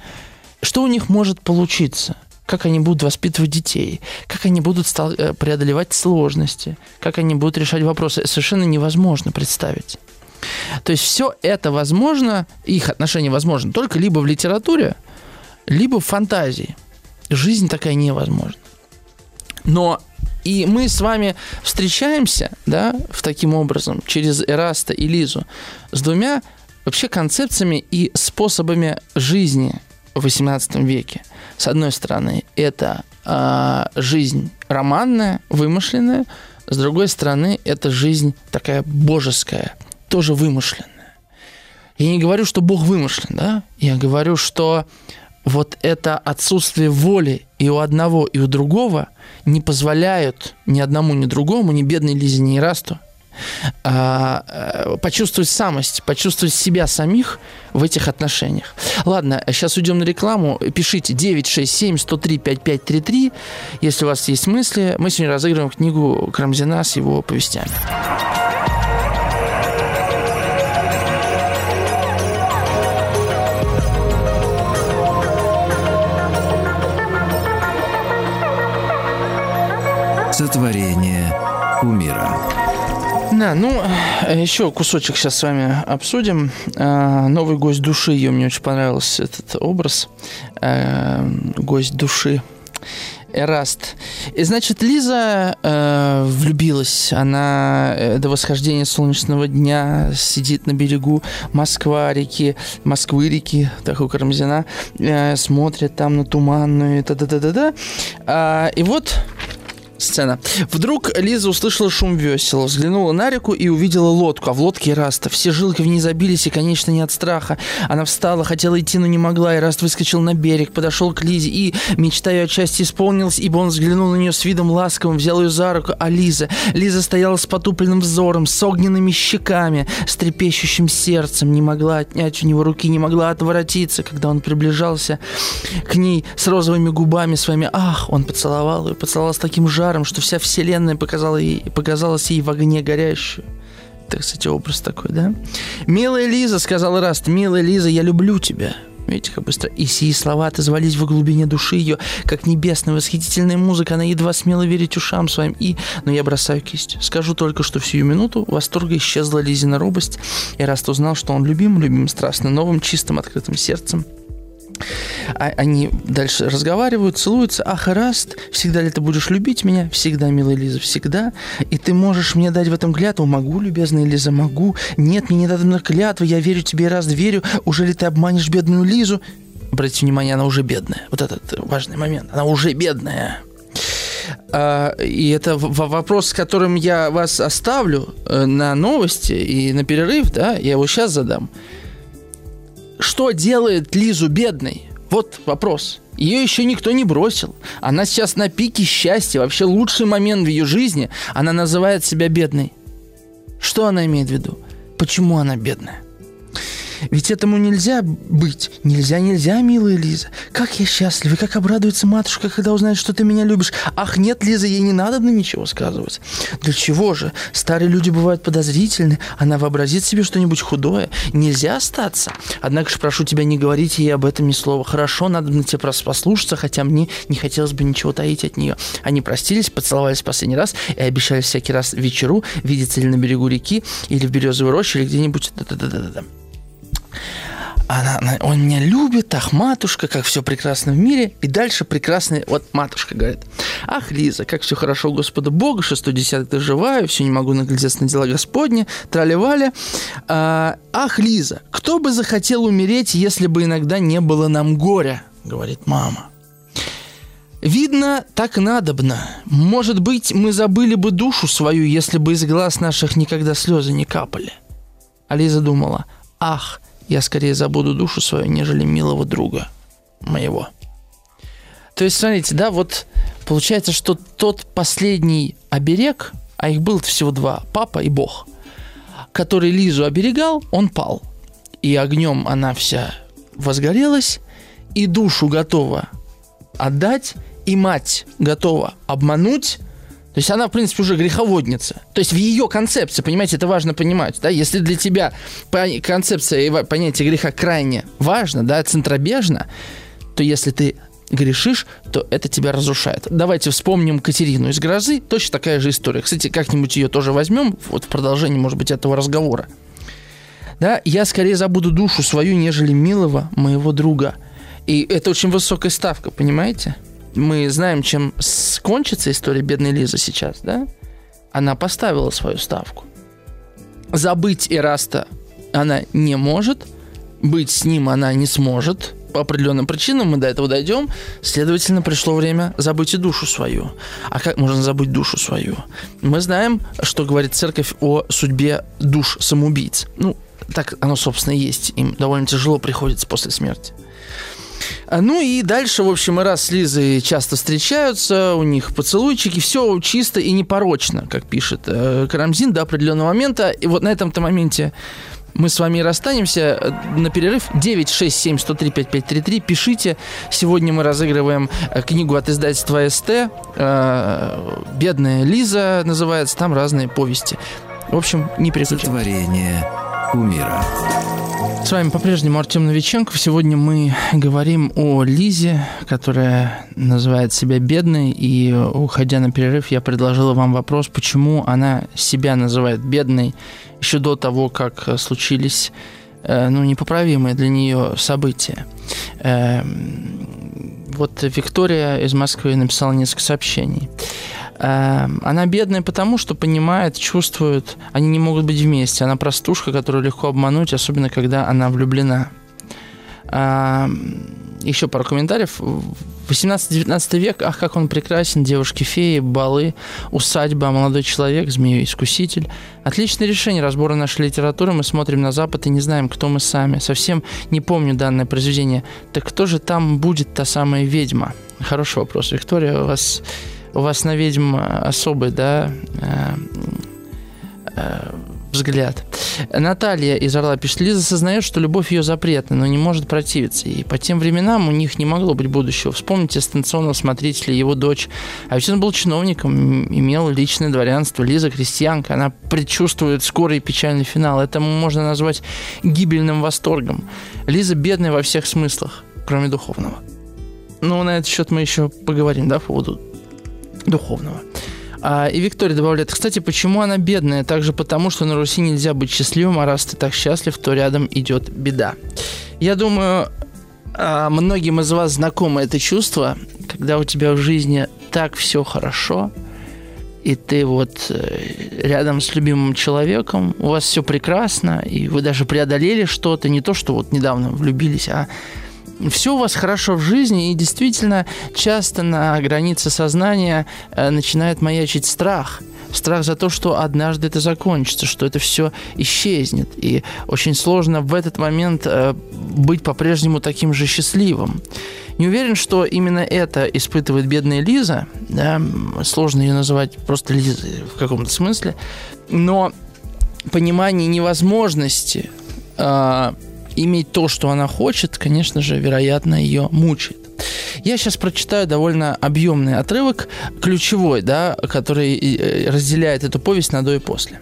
что у них может получиться? Как они будут воспитывать детей? Как они будут э, преодолевать сложности? Как они будут решать вопросы? Совершенно невозможно представить. То есть все это возможно, их отношения возможно только либо в литературе, либо в фантазии. Жизнь такая невозможна. Но и мы с вами встречаемся, да, в таким образом, через Эраста и Лизу, с двумя вообще концепциями и способами жизни в XVIII веке. С одной стороны, это э, жизнь романная, вымышленная, с другой стороны, это жизнь такая божеская, тоже вымышленная. Я не говорю, что Бог вымышлен, да? Я говорю, что вот это отсутствие воли и у одного, и у другого не позволяют ни одному, ни другому, ни бедной Лизе, ни Расту а, а, почувствовать самость, почувствовать себя самих в этих отношениях. Ладно, сейчас уйдем на рекламу. Пишите 967-103-5533, если у вас есть мысли. Мы сегодня разыгрываем книгу Крамзина с его повестями. Сотворение умира. Да, ну, еще кусочек сейчас с вами обсудим. А, новый гость души, ее мне очень понравился этот образ. А, гость души. Эраст. И, значит, Лиза э, влюбилась. Она э, до восхождения солнечного дня сидит на берегу Москва-реки, Москвы-реки, так у Карамзина, э, смотрит там на туманную, та-да-да-да-да. А, и вот Сцена. Вдруг Лиза услышала шум весел, взглянула на реку и увидела лодку, а в лодке Эраста. Все жилки в ней забились, и, конечно, не от страха. Она встала, хотела идти, но не могла, Эраст выскочил на берег, подошел к Лизе, и мечта ее отчасти исполнилась, ибо он взглянул на нее с видом ласковым, взял ее за руку, а Лиза... Лиза стояла с потупленным взором, с огненными щеками, с трепещущим сердцем, не могла отнять у него руки, не могла отворотиться, когда он приближался к ней с розовыми губами своими. Ах, он поцеловал ее, поцеловал с таким жаром, жаром, что вся вселенная показала ей, показалась ей в огне горящую. Это, кстати, образ такой, да? «Милая Лиза», — сказал Раст, — «милая Лиза, я люблю тебя». Видите, как быстро. И сии слова отозвались в глубине души ее, как небесная восхитительная музыка. Она едва смела верить ушам своим. И, но я бросаю кисть. Скажу только, что в сию минуту восторга исчезла Лизина робость, и Раст узнал, что он любим, любим страстно, новым, чистым, открытым сердцем. А, они дальше разговаривают, целуются. Ах, Раст, всегда ли ты будешь любить меня? Всегда, милая Лиза, всегда. И ты можешь мне дать в этом клятву? Могу, любезная Лиза, могу. Нет, мне не надо клятвы, я верю тебе, Раст, верю. Уже ли ты обманешь бедную Лизу? Обратите внимание, она уже бедная. Вот этот важный момент. Она уже бедная. А, и это вопрос, с которым я вас оставлю э, на новости и на перерыв, да, я его сейчас задам. Что делает Лизу бедной? Вот вопрос. Ее еще никто не бросил. Она сейчас на пике счастья, вообще лучший момент в ее жизни. Она называет себя бедной. Что она имеет в виду? Почему она бедная? Ведь этому нельзя быть. Нельзя, нельзя, милая Лиза. Как я счастлива, как обрадуется матушка, когда узнает, что ты меня любишь. Ах, нет, Лиза, ей не надо на ничего сказывать. Для чего же? Старые люди бывают подозрительны. Она вообразит себе что-нибудь худое. Нельзя остаться. Однако же прошу тебя, не говорить ей об этом ни слова. Хорошо, надо на тебя послушаться, хотя мне не хотелось бы ничего таить от нее. Они простились, поцеловались в последний раз и обещали всякий раз вечеру видеться ли на берегу реки, или в березовой роще, или где-нибудь. Да-да-да-да-да она, она, он меня любит, ах, матушка, как все прекрасно в мире. И дальше прекрасная, вот матушка говорит, ах, Лиза, как все хорошо у Господа Бога, шестой десяток доживаю, все не могу наглядеться на дела Господни, трали-вали. А, ах, Лиза, кто бы захотел умереть, если бы иногда не было нам горя, говорит мама. Видно, так надобно. Может быть, мы забыли бы душу свою, если бы из глаз наших никогда слезы не капали. А Лиза думала, ах, я скорее забуду душу свою, нежели милого друга моего. То есть, смотрите, да, вот получается, что тот последний оберег, а их было всего два, папа и Бог, который Лизу оберегал, он пал. И огнем она вся возгорелась, и душу готова отдать, и мать готова обмануть, то есть она, в принципе, уже греховодница. То есть в ее концепции, понимаете, это важно понимать, да, если для тебя концепция и понятие греха крайне важно, да, центробежно, то если ты грешишь, то это тебя разрушает. Давайте вспомним Катерину из «Грозы». Точно такая же история. Кстати, как-нибудь ее тоже возьмем, вот в продолжении, может быть, этого разговора. Да, я скорее забуду душу свою, нежели милого моего друга. И это очень высокая ставка, понимаете? Мы знаем, чем скончится история бедной Лизы сейчас, да? Она поставила свою ставку. Забыть Эраста она не может, быть с ним она не сможет, по определенным причинам, мы до этого дойдем, следовательно, пришло время забыть и душу свою. А как можно забыть душу свою? Мы знаем, что говорит церковь о судьбе душ самоубийц. Ну, так оно, собственно, и есть. Им довольно тяжело приходится после смерти. А, ну и дальше, в общем, и раз с Лизой часто встречаются, у них поцелуйчики, все чисто и непорочно, как пишет э, Карамзин до определенного момента. И вот на этом-то моменте мы с вами расстанемся э, на перерыв 967 103 5533. Пишите. Сегодня мы разыгрываем э, книгу от издательства СТ. «Бедная Лиза» называется. Там разные повести. В общем, не переключайтесь. Сотворение умира. С вами по-прежнему Артем Новиченков. Сегодня мы говорим о Лизе, которая называет себя бедной. И, уходя на перерыв, я предложила вам вопрос, почему она себя называет бедной еще до того, как случились э, ну, непоправимые для нее события. Эм, вот Виктория из Москвы написала несколько сообщений. Эм, она бедная потому, что понимает, чувствует, они не могут быть вместе. Она простушка, которую легко обмануть, особенно когда она влюблена. Эм, еще пару комментариев. 18-19 век, ах, как он прекрасен, девушки-феи, балы, усадьба, молодой человек, змею-искуситель. Отличное решение разбора нашей литературы. Мы смотрим на Запад и не знаем, кто мы сами. Совсем не помню данное произведение. Так кто же там будет та самая ведьма? Хороший вопрос, Виктория. У вас у вас на ведьм особый, да, э, э, взгляд. Наталья из Орла пишет, Лиза сознает, что любовь ее запретна, но не может противиться. И по тем временам у них не могло быть будущего. Вспомните станционного смотрителя, его дочь. А ведь он был чиновником, имел личное дворянство. Лиза крестьянка, она предчувствует скорый печальный финал. Это можно назвать гибельным восторгом. Лиза бедная во всех смыслах, кроме духовного. Ну, на этот счет мы еще поговорим, да, по поводу духовного. А, и Виктория добавляет, кстати, почему она бедная? Также потому, что на Руси нельзя быть счастливым, а раз ты так счастлив, то рядом идет беда. Я думаю, а, многим из вас знакомо это чувство, когда у тебя в жизни так все хорошо, и ты вот э, рядом с любимым человеком, у вас все прекрасно, и вы даже преодолели что-то, не то, что вот недавно влюбились, а все у вас хорошо в жизни, и действительно часто на границе сознания э, начинает маячить страх – страх за то, что однажды это закончится, что это все исчезнет. И очень сложно в этот момент э, быть по-прежнему таким же счастливым. Не уверен, что именно это испытывает бедная Лиза. Да? Сложно ее называть просто Лизой в каком-то смысле. Но понимание невозможности э, иметь то, что она хочет, конечно же, вероятно, ее мучает. Я сейчас прочитаю довольно объемный отрывок, ключевой, да, который э, разделяет эту повесть на до и после.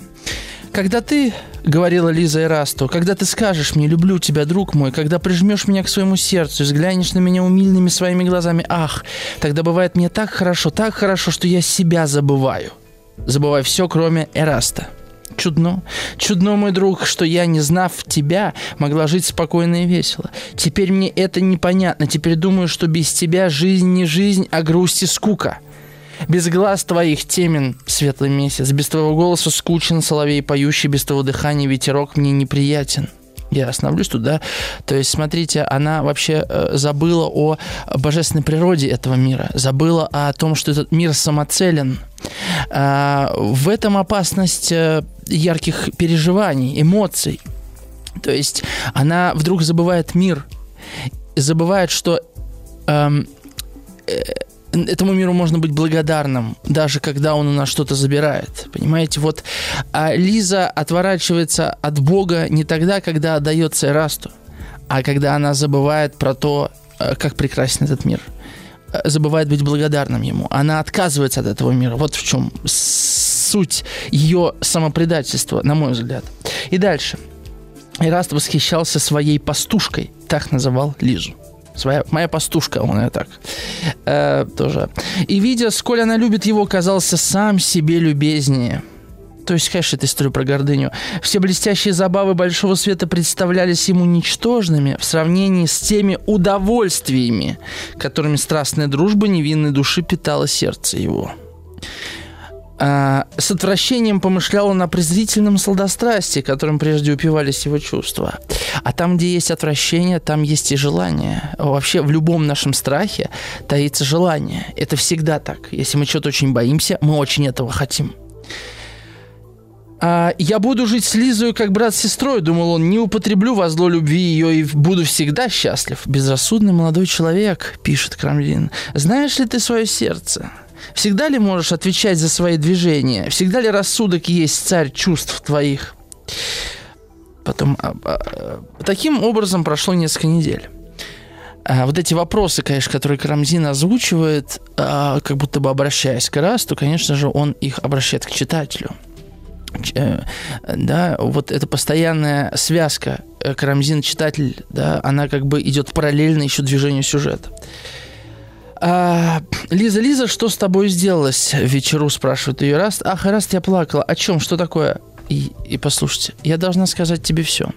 Когда ты, говорила Лиза Эрасту, когда ты скажешь мне «люблю тебя, друг мой», когда прижмешь меня к своему сердцу и взглянешь на меня умильными своими глазами, ах, тогда бывает мне так хорошо, так хорошо, что я себя забываю. Забываю все, кроме Эраста. Чудно. Чудно, мой друг, что я, не знав тебя, могла жить спокойно и весело. Теперь мне это непонятно. Теперь думаю, что без тебя жизнь не жизнь, а грусть и скука. Без глаз твоих темен светлый месяц, без твоего голоса скучен соловей поющий, без твоего дыхания ветерок мне неприятен. Я остановлюсь тут, да. То есть, смотрите, она вообще э, забыла о божественной природе этого мира, забыла о том, что этот мир самоцелен. Э, в этом опасность э, ярких переживаний, эмоций. То есть она вдруг забывает мир, забывает, что эм, э, этому миру можно быть благодарным, даже когда он у нас что-то забирает. Понимаете, вот а Лиза отворачивается от Бога не тогда, когда отдается Эрасту, а когда она забывает про то, э, как прекрасен этот мир. Э, забывает быть благодарным ему. Она отказывается от этого мира. Вот в чем суть ее самопредательства, на мой взгляд. И дальше. Эраст восхищался своей пастушкой, так называл Лизу. Своя, моя пастушка, он ее так э, тоже. И видя, сколь она любит его, казался сам себе любезнее. То есть, конечно, это история про гордыню. Все блестящие забавы большого света представлялись ему ничтожными в сравнении с теми удовольствиями, которыми страстная дружба невинной души питала сердце его. А, с отвращением помышлял он о презрительном сладострастии, которым прежде упивались его чувства. А там, где есть отвращение, там есть и желание. Вообще в любом нашем страхе таится желание. Это всегда так. Если мы что-то очень боимся, мы очень этого хотим. А, «Я буду жить с Лизой как брат с сестрой», — думал он, «не употреблю во зло любви ее и буду всегда счастлив». «Безрассудный молодой человек», — пишет Крамлин, «знаешь ли ты свое сердце? Всегда ли можешь отвечать за свои движения? Всегда ли рассудок есть царь чувств твоих? Потом а, а, таким образом прошло несколько недель. А вот эти вопросы, конечно, которые Карамзин озвучивает, а, как будто бы обращаясь к Расту, конечно же, он их обращает к читателю. Э, да, вот эта постоянная связка э, Карамзин-читатель, да, она как бы идет параллельно еще движению сюжета. А, Лиза, Лиза, что с тобой сделалось? Вечеру спрашивает ее Раст. Ах, Раст, я плакала. О чем? Что такое? И, и послушайте, я должна сказать тебе все.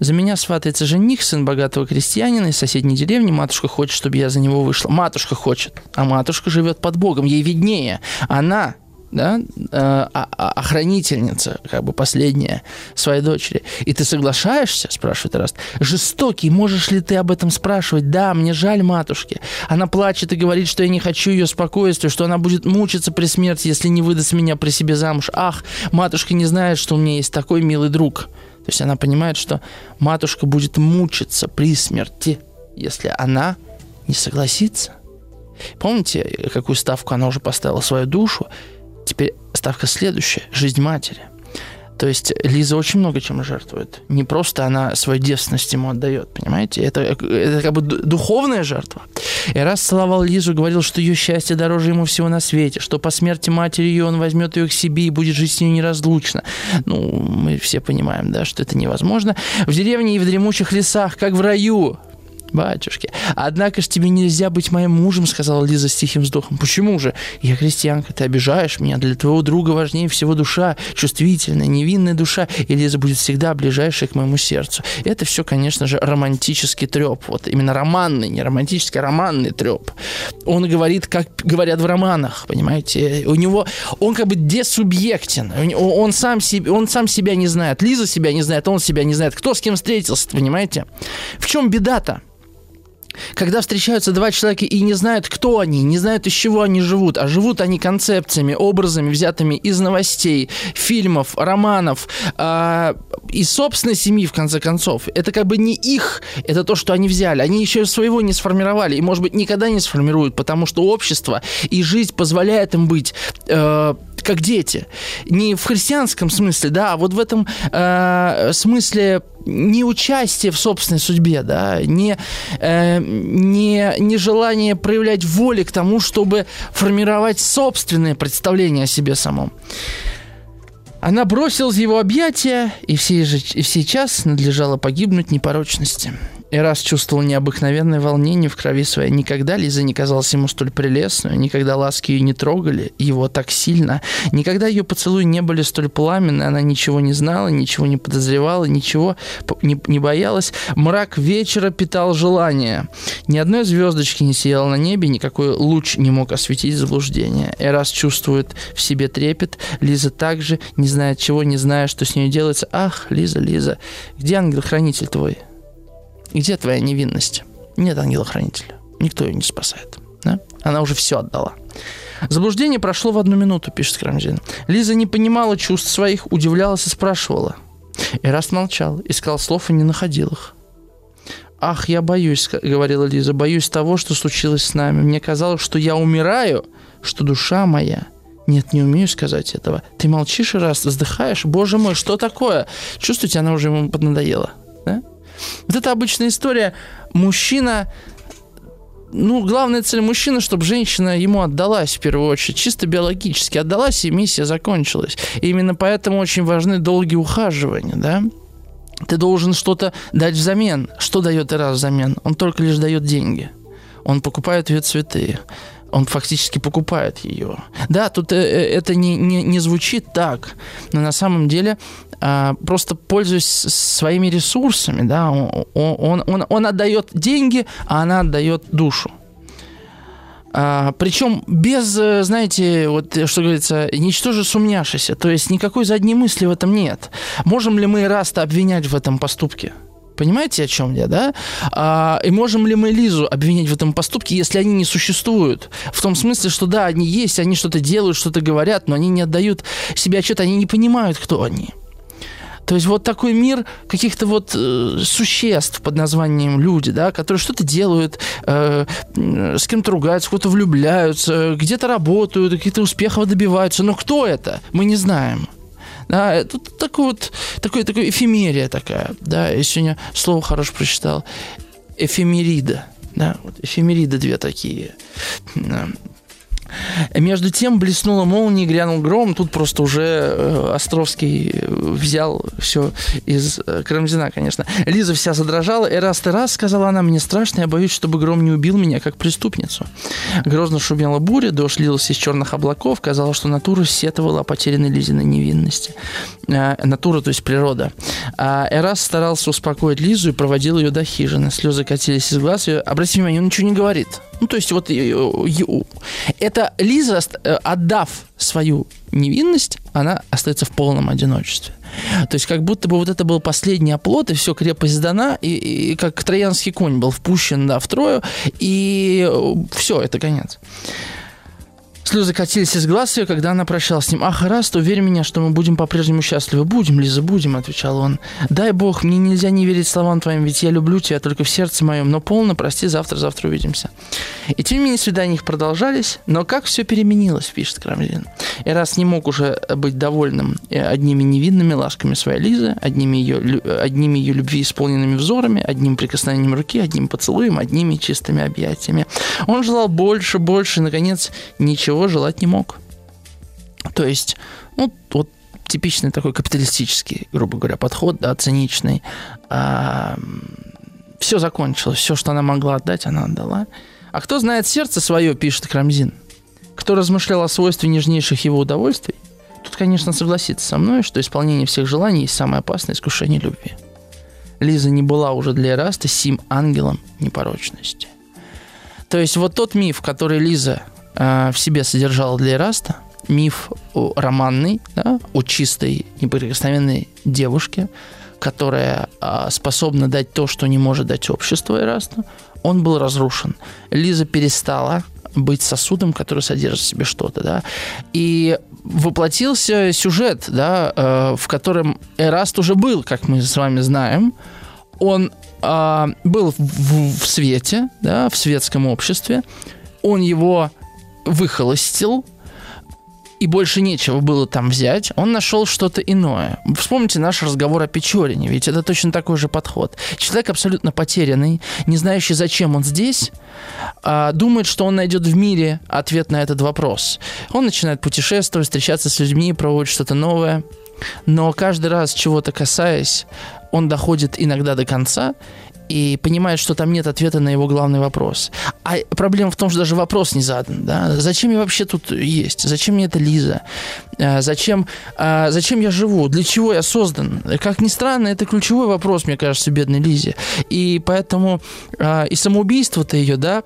За меня сватается жених, сын богатого крестьянина из соседней деревни. Матушка хочет, чтобы я за него вышла. Матушка хочет. А матушка живет под Богом. Ей виднее. Она да, э, а, а, охранительница, как бы последняя своей дочери. И ты соглашаешься, спрашивает Раст. Жестокий, можешь ли ты об этом спрашивать? Да, мне жаль матушки. Она плачет и говорит, что я не хочу ее спокойствия, что она будет мучиться при смерти, если не выдаст меня при себе замуж. Ах, матушка не знает, что у меня есть такой милый друг. То есть она понимает, что матушка будет мучиться при смерти, если она не согласится. Помните, какую ставку она уже поставила свою душу? Теперь ставка следующая. Жизнь матери. То есть Лиза очень много чем жертвует. Не просто она свою девственность ему отдает, понимаете? Это, это как бы духовная жертва. И раз целовал Лизу, говорил, что ее счастье дороже ему всего на свете, что по смерти матери ее он возьмет ее к себе и будет жить с ней неразлучно. Ну, мы все понимаем, да, что это невозможно. В деревне и в дремучих лесах, как в раю, Батюшки. Однако ж тебе нельзя быть моим мужем, сказала Лиза с тихим вздохом. Почему же? Я христианка, ты обижаешь меня. Для твоего друга важнее всего душа, чувствительная, невинная душа. И Лиза будет всегда ближайшей к моему сердцу. Это все, конечно же, романтический треп. Вот именно романный, не романтический, а романный треп. Он говорит, как говорят в романах, понимаете? У него, он как бы десубъектен. Он сам, себе, он сам себя не знает. Лиза себя не знает, он себя не знает. Кто с кем встретился, понимаете? В чем беда-то? Когда встречаются два человека и не знают, кто они, не знают, из чего они живут, а живут они концепциями, образами, взятыми из новостей, фильмов, романов, э, из собственной семьи, в конце концов. Это как бы не их, это то, что они взяли. Они еще своего не сформировали и, может быть, никогда не сформируют, потому что общество и жизнь позволяет им быть э, как дети. Не в христианском смысле, да, а вот в этом э, смысле не участие в собственной судьбе, да, не, э, не, не желание проявлять воли к тому, чтобы формировать собственное представление о себе самом. Она бросилась в его объятия, и в сей, же, и в надлежало погибнуть непорочности. Эрас чувствовал необыкновенное волнение в крови своей. Никогда Лиза не казалась ему столь прелестной, никогда ласки ее не трогали его так сильно, никогда ее поцелуи не были столь пламенны, она ничего не знала, ничего не подозревала, ничего не, не боялась. Мрак вечера питал желание. Ни одной звездочки не сияло на небе, никакой луч не мог осветить заблуждение. Эрас чувствует в себе трепет, Лиза также, не знает чего, не зная, что с ней делается. Ах, Лиза, Лиза, где ангел-хранитель твой? Где твоя невинность? Нет ангела-хранителя. Никто ее не спасает. Да? Она уже все отдала. Заблуждение прошло в одну минуту, пишет Крамзин. Лиза не понимала чувств своих, удивлялась и спрашивала. И раз молчал, искал слов и не находил их. «Ах, я боюсь», — говорила Лиза, — «боюсь того, что случилось с нами. Мне казалось, что я умираю, что душа моя...» Нет, не умею сказать этого. Ты молчишь и раз, вздыхаешь. Боже мой, что такое? Чувствуете, она уже ему поднадоела. Вот это обычная история. Мужчина ну, главная цель мужчины, чтобы женщина ему отдалась в первую очередь, чисто биологически отдалась, и миссия закончилась. И именно поэтому очень важны долгие ухаживания, да? Ты должен что-то дать взамен. Что дает Ирас взамен? Он только лишь дает деньги. Он покупает ее цветы он фактически покупает ее. Да, тут э, э, это не, не, не звучит так, но на самом деле просто пользуясь своими ресурсами, да, он, он, он, он отдает деньги, а она отдает душу. А, причем без, э, знаете, вот что говорится, ничтоже сумняшися, то есть никакой задней мысли в этом нет. Можем ли мы Раста обвинять в этом поступке? Понимаете, о чем я, да? А, и можем ли мы Лизу обвинять в этом поступке, если они не существуют? В том смысле, что да, они есть, они что-то делают, что-то говорят, но они не отдают себе отчет, они не понимают, кто они. То есть вот такой мир каких-то вот э, существ под названием люди, да, которые что-то делают, э, с кем-то ругаются, кого-то влюбляются, где-то работают, каких-то успехов добиваются. Но кто это? Мы не знаем. Да, это такой вот, такой, такой эфемерия такая, да, я сегодня слово хорошо прочитал. Эфемерида, да, вот эфемериды две такие. Между тем блеснула молния, грянул гром. Тут просто уже э, Островский взял все из э, Карамзина, конечно. Лиза вся задрожала. И раз ты раз, сказала она, мне страшно, я боюсь, чтобы гром не убил меня, как преступницу. Грозно шумела буря, дождь лился из черных облаков. Казалось, что натура сетовала о потерянной Лизиной невинности. Э, натура, то есть природа. А Эрас старался успокоить Лизу и проводил ее до хижины. Слезы катились из глаз. Ее... Обратите внимание, он ничего не говорит. Ну, то есть вот это Лиза, э, отдав свою невинность, она остается в полном одиночестве. То есть как будто бы вот это был последний оплот, и все, крепость сдана, и, и как троянский конь был впущен да, в Трою, и э, все, это конец. Слезы катились из глаз ее, когда она прощалась с ним. «Ах, раз, то уверь меня, что мы будем по-прежнему счастливы». «Будем, Лиза, будем», — отвечал он. «Дай Бог, мне нельзя не верить словам твоим, ведь я люблю тебя только в сердце моем, но полно, прости, завтра-завтра увидимся». И тем не менее свидания их продолжались, но как все переменилось, пишет Крамзин. И раз не мог уже быть довольным э, одними невинными ласками своей Лизы, одними ее, одними ее любви исполненными взорами, одним прикосновением руки, одним поцелуем, одними чистыми объятиями. Он желал больше, больше, и, наконец, ничего чего желать не мог. То есть, ну, вот типичный такой капиталистический, грубо говоря, подход, да, циничный. А, все закончилось, все, что она могла отдать, она отдала. А кто знает сердце свое, пишет Крамзин, кто размышлял о свойстве нежнейших его удовольствий, тут, конечно, согласится со мной, что исполнение всех желаний есть самое опасное искушение любви. Лиза не была уже для Эраста сим ангелом непорочности. То есть вот тот миф, который Лиза в себе содержала для Эраста, миф романный, да, о чистой, неприкосновенной девушке, которая э, способна дать то, что не может дать общество Эрасту, он был разрушен. Лиза перестала быть сосудом, который содержит в себе что-то, да, и воплотился сюжет, да, э, в котором Эраст уже был, как мы с вами знаем, он э, был в свете, да, в светском обществе, он его выхолостил, и больше нечего было там взять, он нашел что-то иное. Вспомните наш разговор о Печорине, ведь это точно такой же подход. Человек абсолютно потерянный, не знающий, зачем он здесь, а, думает, что он найдет в мире ответ на этот вопрос. Он начинает путешествовать, встречаться с людьми, пробовать что-то новое, но каждый раз, чего-то касаясь, он доходит иногда до конца и понимает, что там нет ответа на его главный вопрос. А проблема в том, что даже вопрос не задан. Да? Зачем я вообще тут есть? Зачем мне эта Лиза? А, зачем, а, зачем я живу? Для чего я создан? Как ни странно, это ключевой вопрос, мне кажется, бедной Лизе. И поэтому а, и самоубийство-то ее, да,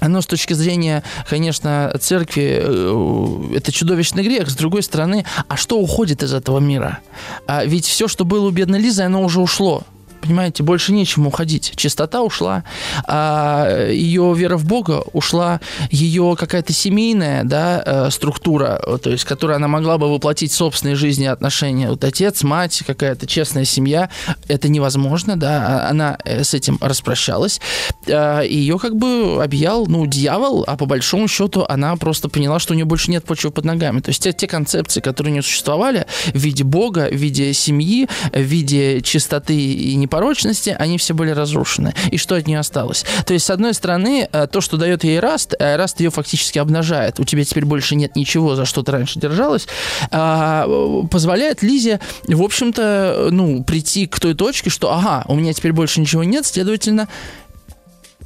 оно с точки зрения, конечно, церкви, э, это чудовищный грех. С другой стороны, а что уходит из этого мира? А ведь все, что было у бедной Лизы, оно уже ушло понимаете, больше нечему уходить. Чистота ушла, а ее вера в Бога ушла, ее какая-то семейная да, э, структура, то есть, которую она могла бы воплотить в собственной жизни отношения. Вот отец, мать, какая-то честная семья, это невозможно, да, а она э, с этим распрощалась. Ее как бы объял, ну, дьявол, а по большому счету она просто поняла, что у нее больше нет почвы под ногами. То есть те, те концепции, которые у нее существовали в виде Бога, в виде семьи, в виде чистоты и непорочности, порочности, они все были разрушены. И что от нее осталось? То есть, с одной стороны, э, то, что дает ей Раст, э, Раст ее фактически обнажает. У тебя теперь больше нет ничего, за что ты раньше держалась. А, позволяет Лизе, в общем-то, ну, прийти к той точке, что, ага, у меня теперь больше ничего нет, следовательно,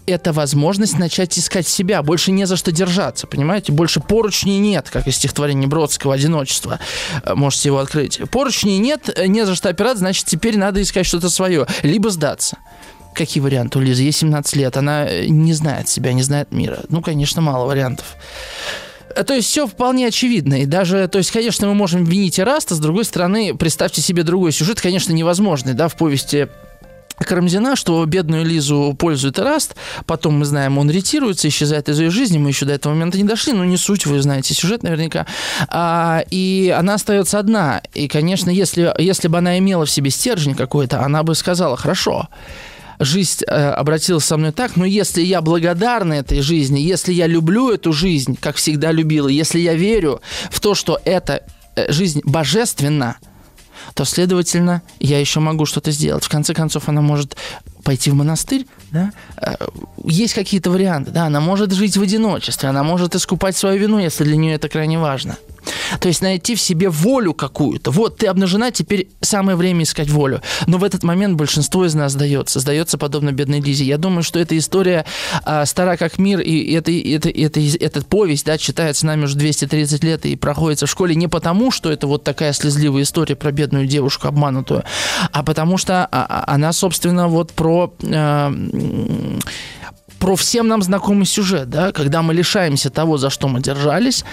это возможность начать искать себя. Больше не за что держаться, понимаете? Больше поручней нет, как из стихотворения Бродского «Одиночество». Э, можете его открыть. Поручней нет, э, не за что опираться, значит, теперь надо искать что-то свое. Либо сдаться. Какие варианты у Лизы? Ей 17 лет, она э, не знает себя, не знает мира. Ну, конечно, мало вариантов. То есть все вполне очевидно. И даже, то есть, конечно, мы можем винить Эраста, с другой стороны, представьте себе другой сюжет, конечно, невозможный, да, в повести Карамзина, что бедную Лизу пользует Раст, потом мы знаем, он ретируется, исчезает из ее жизни, мы еще до этого момента не дошли, но не суть, вы знаете сюжет наверняка, а, и она остается одна, и, конечно, если, если бы она имела в себе стержень какой-то, она бы сказала, хорошо, жизнь э, обратилась со мной так, но если я благодарна этой жизни, если я люблю эту жизнь, как всегда любила, если я верю в то, что эта э, жизнь божественна, то, следовательно, я еще могу что-то сделать. В конце концов, она может пойти в монастырь, да, э, есть какие-то варианты, да, она может жить в одиночестве, она может искупать свою вину, если для нее это крайне важно. То есть найти в себе волю какую-то. Вот, ты обнажена, теперь самое время искать волю. Но в этот момент большинство из нас сдается. Сдается подобно бедной Лизе. Я думаю, что эта история а, стара как мир, и это, это, это, этот повесть, да, читается нами уже 230 лет и проходится в школе не потому, что это вот такая слезливая история про бедную девушку обманутую, а потому что а, а, она, собственно, вот про... А, про всем нам знакомый сюжет, да, когда мы лишаемся того, за что мы держались,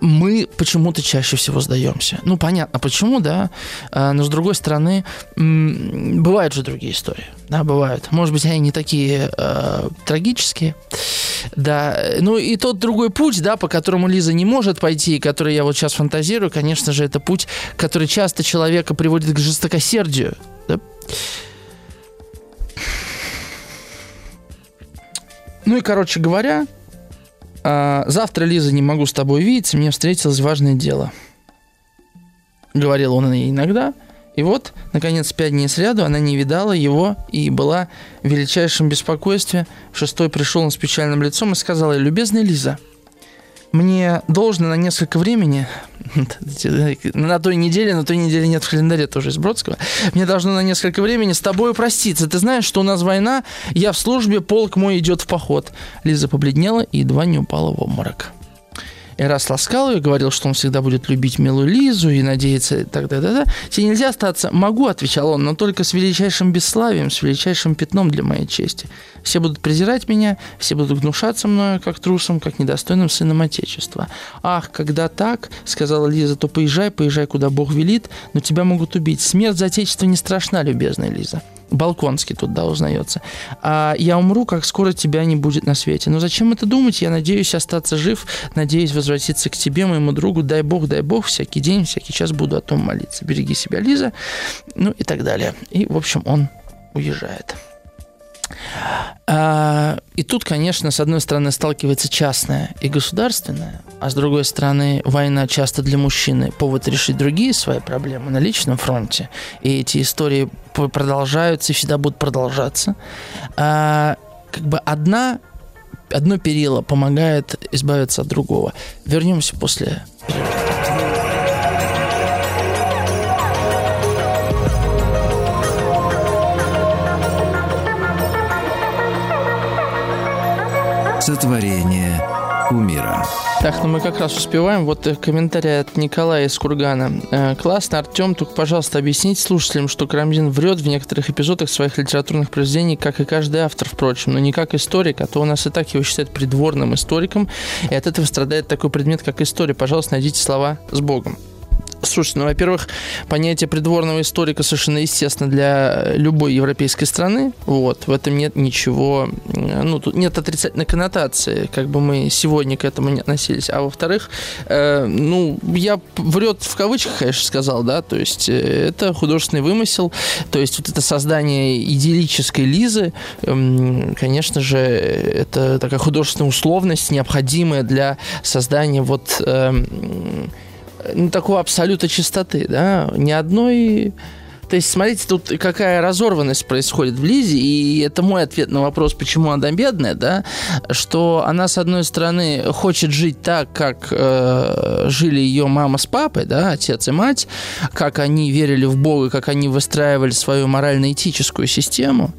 мы почему-то чаще всего сдаемся. Ну, понятно, почему, да, а, но с другой стороны, бывают же другие истории, да, бывают. Может быть, они не такие э, трагические, да. Ну, и тот другой путь, да, по которому Лиза не может пойти, который я вот сейчас фантазирую, конечно же, это путь, который часто человека приводит к жестокосердию, да. Ну и, короче говоря, а, завтра, Лиза, не могу с тобой видеться, мне встретилось важное дело. Говорил он ей иногда. И вот, наконец, пять дней сряду она не видала его и была в величайшем беспокойстве. В шестой пришел он с печальным лицом и сказал ей, «Любезная Лиза, мне должно на несколько времени, на той неделе, на той неделе нет в календаре тоже из Бродского, мне должно на несколько времени с тобой проститься. Ты знаешь, что у нас война, я в службе, полк мой идет в поход. Лиза побледнела и едва не упала в обморок. И раз ласкал ее, говорил, что он всегда будет любить милую Лизу и надеяться и так далее. Тебе нельзя остаться. Могу, отвечал он, но только с величайшим бесславием, с величайшим пятном для моей чести. Все будут презирать меня, все будут гнушаться мною, как трусом, как недостойным сыном Отечества. Ах, когда так, сказала Лиза, то поезжай, поезжай, куда Бог велит, но тебя могут убить. Смерть за Отечество не страшна, любезная Лиза. Балконский тут, да, узнается. А я умру, как скоро тебя не будет на свете. Но зачем это думать? Я надеюсь остаться жив, надеюсь возвратиться к тебе, моему другу. Дай бог, дай бог, всякий день, всякий час буду о том молиться. Береги себя, Лиза. Ну и так далее. И, в общем, он уезжает. А, и тут, конечно, с одной стороны сталкивается частное и государственное, а с другой стороны война часто для мужчины повод решить другие свои проблемы на личном фронте. И эти истории продолжаются и всегда будут продолжаться. А, как бы одна, одно перило помогает избавиться от другого. Вернемся после перерыва. Сотворение кумира. Так, ну мы как раз успеваем. Вот э, комментарий от Николая из Кургана. Э, классно, Артем, только, пожалуйста, объясните слушателям, что Карамзин врет в некоторых эпизодах своих литературных произведений, как и каждый автор, впрочем, но не как историк, а то у нас и так его считают придворным историком, и от этого страдает такой предмет, как история. Пожалуйста, найдите слова с Богом. Слушайте, ну, во-первых, понятие придворного историка совершенно естественно для любой европейской страны. Вот, в этом нет ничего, ну, тут нет отрицательной коннотации, как бы мы сегодня к этому не относились. А во-вторых, э, ну, я врет в кавычках, конечно, сказал, да, то есть э, это художественный вымысел, то есть вот это создание идиллической Лизы, э, конечно же, это такая художественная условность, необходимая для создания вот... Э, ну, такого абсолюта чистоты, да, ни одной то есть, смотрите, тут какая разорванность происходит в Лизе, и это мой ответ на вопрос, почему она бедная, да, что она, с одной стороны, хочет жить так, как э, жили ее мама с папой, да, отец и мать, как они верили в Бога, как они выстраивали свою морально-этическую систему,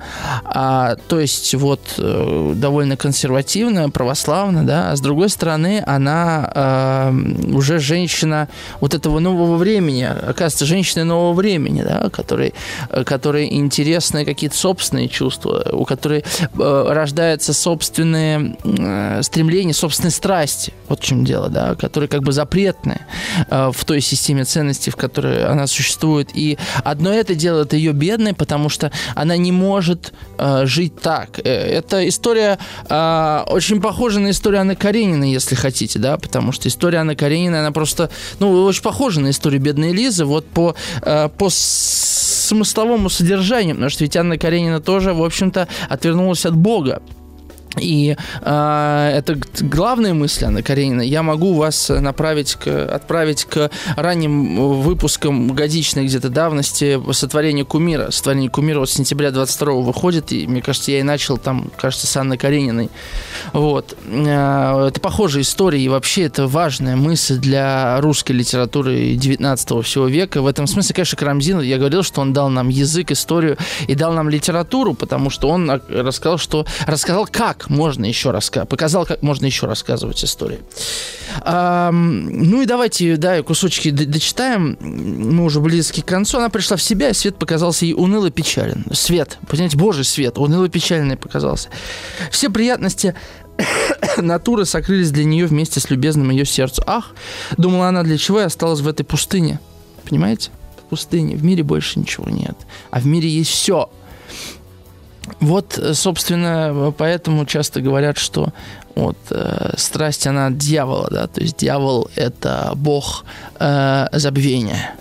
а, то есть вот э, довольно консервативная, православная, да, а с другой стороны, она э, уже женщина вот этого нового времени, оказывается, женщина нового времени, да, которой, э, которой интересны какие-то собственные чувства, у которой э, рождаются собственные э, стремления, собственные страсти. Вот в чем дело, да, которые как бы запретны в той системе ценностей, в которой она существует. И одно это делает ее бедной, потому что она не может жить так. Эта история очень похожа на историю Анны Карениной, если хотите, да, потому что история Анны Карениной, она просто, ну, очень похожа на историю бедной Лизы, вот по, по смысловому содержанию, потому что ведь Анна Каренина тоже, в общем-то, отвернулась от Бога. И э, это главная мысль Анны Каренина. Я могу вас направить к, отправить к ранним выпускам годичной где-то давности сотворения кумира. Сотворение кумира вот с сентября 22 выходит, и мне кажется, я и начал там, кажется, с Анной Карениной. Вот. Э, это похожая история, и вообще это важная мысль для русской литературы 19 всего века. В этом смысле, конечно, Карамзин, я говорил, что он дал нам язык, историю и дал нам литературу, потому что он рассказал, что рассказал, как можно еще рассказывать, показал, как можно еще рассказывать истории. А, ну и давайте, да, кусочки дочитаем. Мы уже близки к концу. Она пришла в себя, и свет показался ей уныло печален. Свет, понимаете, божий свет, уныло печальный показался. Все приятности натуры сокрылись для нее вместе с любезным ее сердцем. Ах, думала она, для чего я осталась в этой пустыне? Понимаете? В пустыне. В мире больше ничего нет. А в мире есть все. Вот, э, собственно, поэтому часто говорят, что вот э, страсть она от дьявола, да, то есть дьявол это бог э, забвения.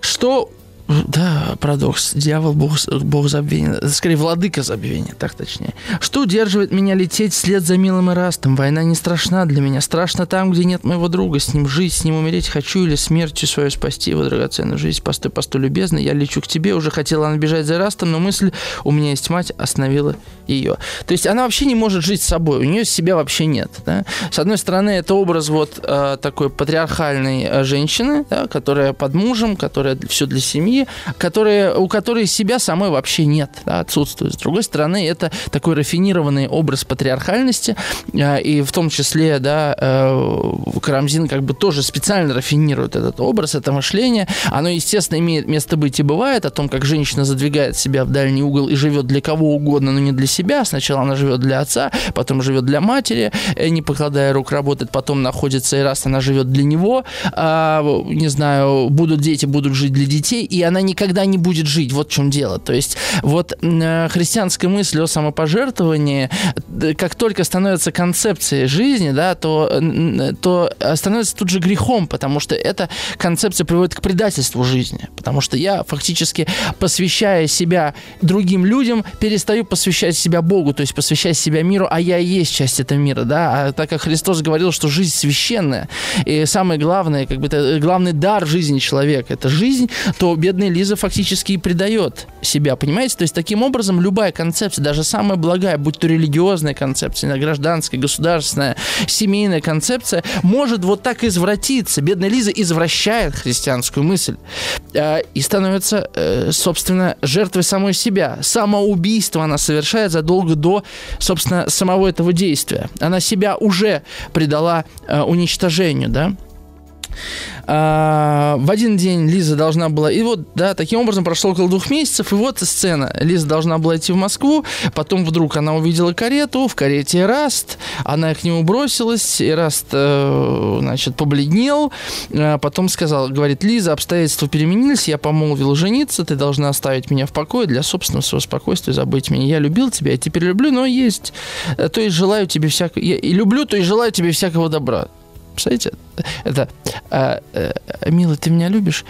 Что да, парадокс. Дьявол, бог, бог забвения. Скорее, владыка забвения, так точнее. Что удерживает меня лететь вслед за милым Ирастом? Война не страшна для меня. Страшно там, где нет моего друга. С ним жить, с ним умереть хочу или смертью свою спасти его драгоценную жизнь. Постой, постой, любезный, я лечу к тебе. Уже хотела она бежать за Ирастом, но мысль «у меня есть мать» остановила ее. То есть она вообще не может жить с собой. У нее себя вообще нет. Да? С одной стороны, это образ вот э, такой патриархальной э, женщины, да, которая под мужем, которая все для семьи, семьи, которые, у которой себя самой вообще нет, да, отсутствует. С другой стороны, это такой рафинированный образ патриархальности, э, и в том числе, да, э, Карамзин как бы тоже специально рафинирует этот образ, это мышление. Оно, естественно, имеет место быть и бывает, о том, как женщина задвигает себя в дальний угол и живет для кого угодно, но не для себя. Сначала она живет для отца, потом живет для матери, э, не покладая рук работает, потом находится, и раз она живет для него, а, не знаю, будут дети, будут жить для детей, и она никогда не будет жить. Вот в чем дело. То есть вот э, христианская мысль о самопожертвовании, как только становится концепцией жизни, да, то, то становится тут же грехом, потому что эта концепция приводит к предательству жизни. Потому что я фактически, посвящая себя другим людям, перестаю посвящать себя Богу, то есть посвящать себя миру, а я и есть часть этого мира, да. А так как Христос говорил, что жизнь священная, и самое главное, как бы это главный дар жизни человека, это жизнь, то бедный бедная Лиза фактически и предает себя, понимаете? То есть таким образом любая концепция, даже самая благая, будь то религиозная концепция, гражданская, государственная, семейная концепция, может вот так извратиться. Бедная Лиза извращает христианскую мысль э, и становится, э, собственно, жертвой самой себя. Самоубийство она совершает задолго до, собственно, самого этого действия. Она себя уже предала э, уничтожению, да? А, в один день Лиза должна была... И вот, да, таким образом прошло около двух месяцев, и вот сцена. Лиза должна была идти в Москву, потом вдруг она увидела карету, в карете Эраст, она к нему бросилась, Эраст, э, значит, побледнел, а потом сказал, говорит, Лиза, обстоятельства переменились, я помолвил жениться, ты должна оставить меня в покое для собственного своего спокойствия, забыть меня. Я любил тебя, я теперь люблю, но есть. То есть желаю тебе всякого... Я люблю, то есть желаю тебе всякого добра. Представляете? Это, а, а, милый, ты меня любишь?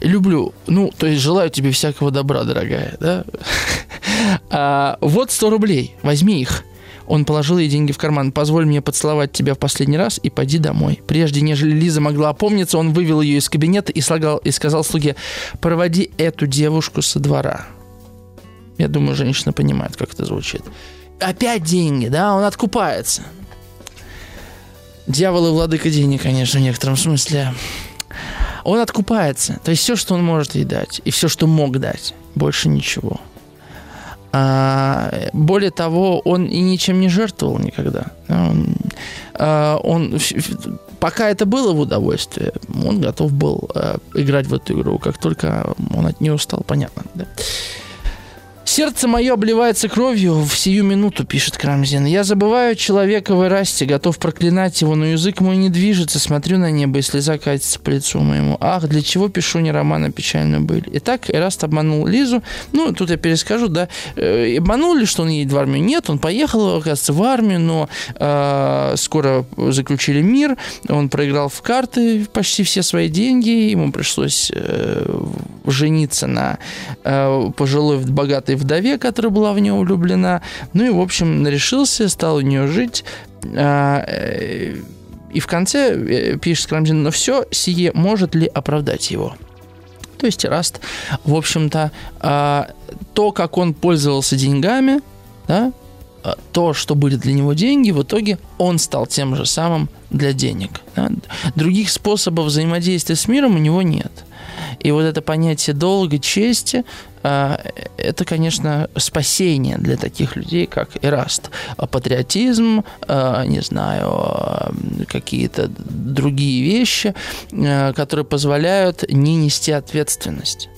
Люблю. Ну, то есть желаю тебе всякого добра, дорогая, да? А, вот 100 рублей, возьми их. Он положил ей деньги в карман. «Позволь мне поцеловать тебя в последний раз и пойди домой». Прежде нежели Лиза могла опомниться, он вывел ее из кабинета и, слагал, и сказал слуге, «Проводи эту девушку со двора». Я думаю, женщина понимает, как это звучит. Опять деньги, да? Он откупается. Дьявол и владыка денег, конечно, в некотором смысле. Он откупается. То есть все, что он может ей дать, и все, что мог дать, больше ничего. А, более того, он и ничем не жертвовал никогда. Он, а, он, пока это было в удовольствие, он готов был а, играть в эту игру. Как только он от нее устал, понятно. Да? «Сердце мое обливается кровью в сию минуту», — пишет Крамзин. «Я забываю человека в Эрасте, готов проклинать его, но язык мой не движется, смотрю на небо, и слеза катится по лицу моему. Ах, для чего пишу не роман, а печальную быль?» Итак, Эраст обманул Лизу. Ну, тут я перескажу, да. Э, обманул что он едет в армию? Нет, он поехал, оказывается, в армию, но э, скоро заключили мир, он проиграл в карты почти все свои деньги, ему пришлось э, жениться на э, пожилой богатой вдове, которая была в него влюблена. Ну и, в общем, решился, стал у нее жить. А, э, и в конце э, пишет Крамзин, но все сие может ли оправдать его? То есть Раст, в общем-то, а, то, как он пользовался деньгами, да, а, то, что были для него деньги, в итоге он стал тем же самым для денег. Да? Других способов взаимодействия с миром у него нет. И вот это понятие долга, чести, это, конечно, спасение для таких людей, как Эраст. А патриотизм, а, не знаю, какие-то другие вещи, которые позволяют не нести ответственность.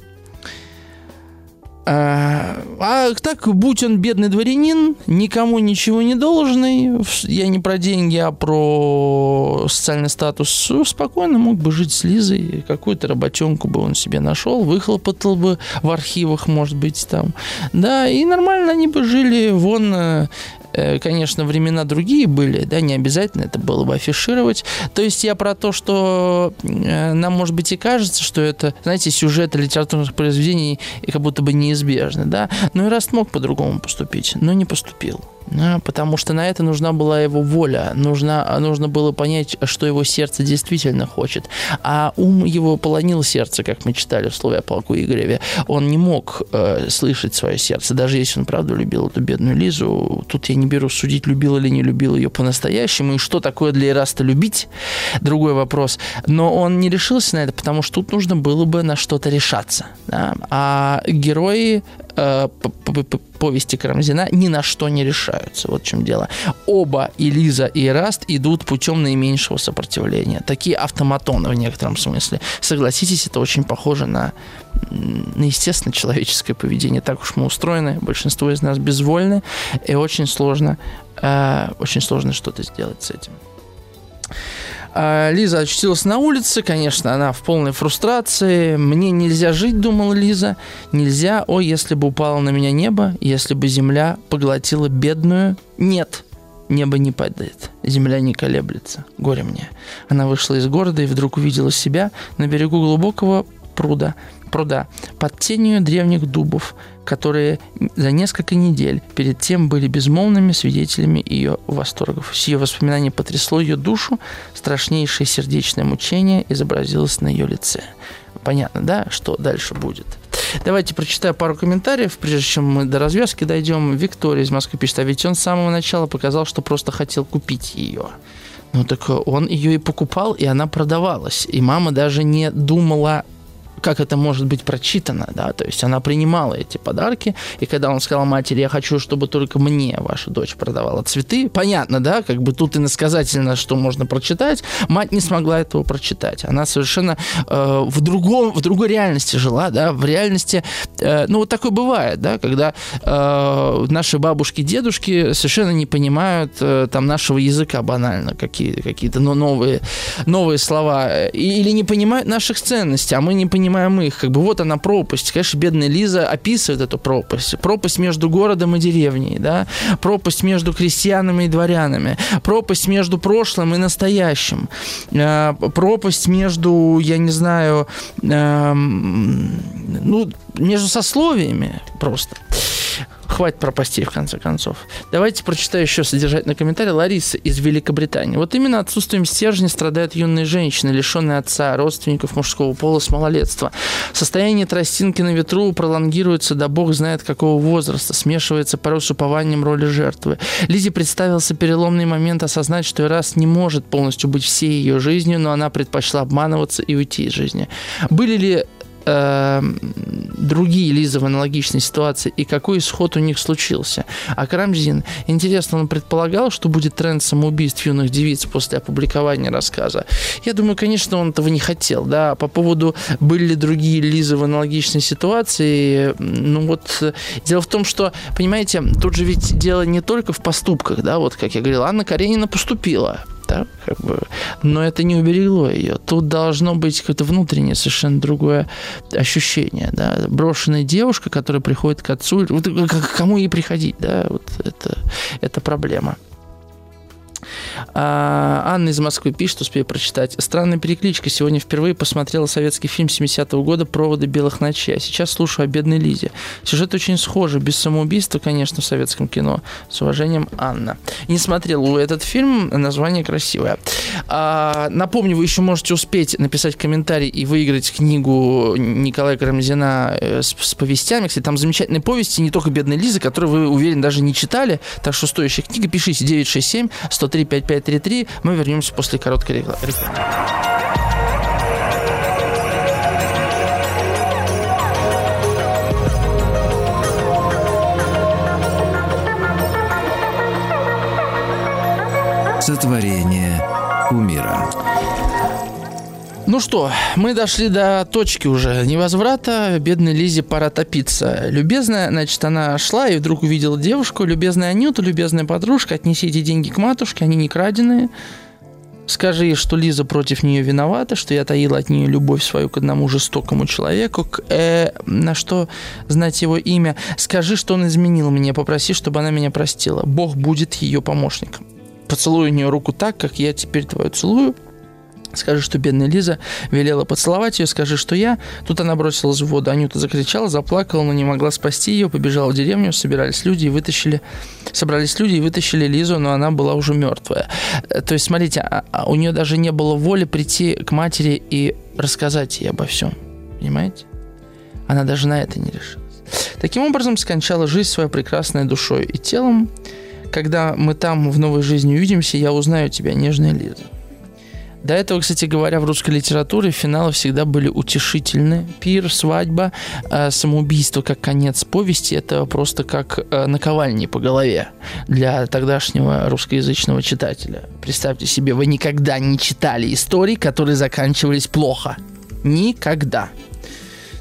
А, а так, будь он бедный дворянин, никому ничего не должный, я не про деньги, а про социальный статус, спокойно мог бы жить с Лизой, какую-то работенку бы он себе нашел, выхлопотал бы в архивах, может быть, там. Да, и нормально они бы жили, вон, э, конечно, времена другие были, да, не обязательно это было бы афишировать. То есть я про то, что э, нам, может быть, и кажется, что это, знаете, сюжеты литературных произведений как будто бы неизбежны, да. Но и раз мог по-другому поступить, но не поступил. Да, потому что на это нужна была его воля, нужно, нужно было понять, что его сердце действительно хочет. А ум его полонил сердце, как мы читали в слове о полку Игореве. Он не мог э, слышать свое сердце, даже если он правда любил эту бедную Лизу. Тут я не беру судить, любил или не любил ее по-настоящему, и что такое для Ираста любить, другой вопрос. Но он не решился на это, потому что тут нужно было бы на что-то решаться. Да? А герои э, повести Карамзина ни на что не решаются. Вот в чем дело. Оба, и Лиза, и Раст, идут путем наименьшего сопротивления. Такие автоматоны в некотором смысле. Согласитесь, это очень похоже на, на естественно человеческое поведение. Так уж мы устроены. Большинство из нас безвольны. И очень сложно, э, очень сложно что-то сделать с этим. А Лиза очутилась на улице, конечно, она в полной фрустрации. Мне нельзя жить, думала Лиза. Нельзя, о, если бы упало на меня небо, если бы земля поглотила бедную. Нет, небо не падает, земля не колеблется. Горе мне. Она вышла из города и вдруг увидела себя на берегу глубокого пруда, пруда под тенью древних дубов, которые за несколько недель перед тем были безмолвными свидетелями ее восторгов. С ее воспоминаний потрясло ее душу, страшнейшее сердечное мучение изобразилось на ее лице. Понятно, да, что дальше будет? Давайте прочитаю пару комментариев, прежде чем мы до развязки дойдем. Виктория из Москвы пишет, а ведь он с самого начала показал, что просто хотел купить ее. Ну так он ее и покупал, и она продавалась. И мама даже не думала как это может быть прочитано, да, то есть она принимала эти подарки, и когда он сказал матери, я хочу, чтобы только мне ваша дочь продавала цветы, понятно, да, как бы тут иносказательно, что можно прочитать, мать не смогла этого прочитать, она совершенно э, в другом, в другой реальности жила, да, в реальности, ну вот такое бывает, да, когда э, наши бабушки, дедушки совершенно не понимают э, там нашего языка банально, какие, какие-то ну, новые, новые слова, или не понимают наших ценностей, а мы не понимаем их. Как бы вот она пропасть. Конечно, бедная Лиза описывает эту пропасть. Пропасть между городом и деревней, да? Пропасть между крестьянами и дворянами. Пропасть между прошлым и настоящим. Э, пропасть между, я не знаю, э, ну, между сословиями просто хватит пропастей, в конце концов. Давайте прочитаю еще содержательный комментарий Ларисы из Великобритании. Вот именно отсутствием стержня страдают юные женщины, лишенные отца, родственников мужского пола с малолетства. Состояние тростинки на ветру пролонгируется до бог знает какого возраста, смешивается порой с упованием роли жертвы. Лизе представился переломный момент осознать, что раз не может полностью быть всей ее жизнью, но она предпочла обманываться и уйти из жизни. Были ли э, другие Лизы в аналогичной ситуации и какой исход у них случился. А Карамзин, интересно, он предполагал, что будет тренд самоубийств юных девиц после опубликования рассказа. Я думаю, конечно, он этого не хотел. Да? По поводу, были ли другие Лизы в аналогичной ситуации, ну вот, дело в том, что, понимаете, тут же ведь дело не только в поступках, да, вот как я говорил, Анна Каренина поступила да, как бы, но это не уберегло ее. Тут должно быть какое-то внутреннее совершенно другое ощущение, да, брошенная девушка, которая приходит к отцу, вот, к кому ей приходить, да, вот это, это проблема. А, Анна из Москвы пишет, успею прочитать. Странная перекличка. Сегодня впервые посмотрела советский фильм 70-го года «Проводы белых ночей». А сейчас слушаю о бедной Лизе. Сюжет очень схожий. Без самоубийства, конечно, в советском кино. С уважением, Анна. Не смотрел этот фильм. Название красивое. А, напомню, вы еще можете успеть написать комментарий и выиграть книгу Николая Карамзина э, с, с повестями. Кстати, там замечательные повести, не только «Бедная Лиза», которые вы, уверен, даже не читали. Так что стоящая книга. Пишите 967 103 5533. Мы вернемся после короткой рекламы. Сотворение умира. Ну что, мы дошли до точки уже невозврата. Бедной Лизе пора топиться. Любезная, значит, она шла и вдруг увидела девушку. Любезная Анюта, любезная подружка, отнеси эти деньги к матушке, они не краденые Скажи ей, что Лиза против нее виновата, что я таила от нее любовь свою к одному жестокому человеку, к, э, на что знать его имя. Скажи, что он изменил меня, попроси, чтобы она меня простила. Бог будет ее помощником. Поцелуй у нее руку так, как я теперь твою целую. Скажи, что бедная Лиза велела поцеловать ее, скажи, что я. Тут она бросилась в воду. Анюта закричала, заплакала, но не могла спасти ее, побежала в деревню, собирались люди и вытащили... Собрались люди и вытащили Лизу, но она была уже мертвая. Э, то есть, смотрите, а, а у нее даже не было воли прийти к матери и рассказать ей обо всем. Понимаете? Она даже на это не решилась. Таким образом, скончала жизнь своей прекрасной душой и телом. Когда мы там в новой жизни увидимся, я узнаю тебя, нежная Лиза. До этого, кстати говоря, в русской литературе финалы всегда были утешительны. Пир, свадьба, э, самоубийство как конец повести – это просто как э, наковальни по голове для тогдашнего русскоязычного читателя. Представьте себе, вы никогда не читали истории, которые заканчивались плохо. Никогда.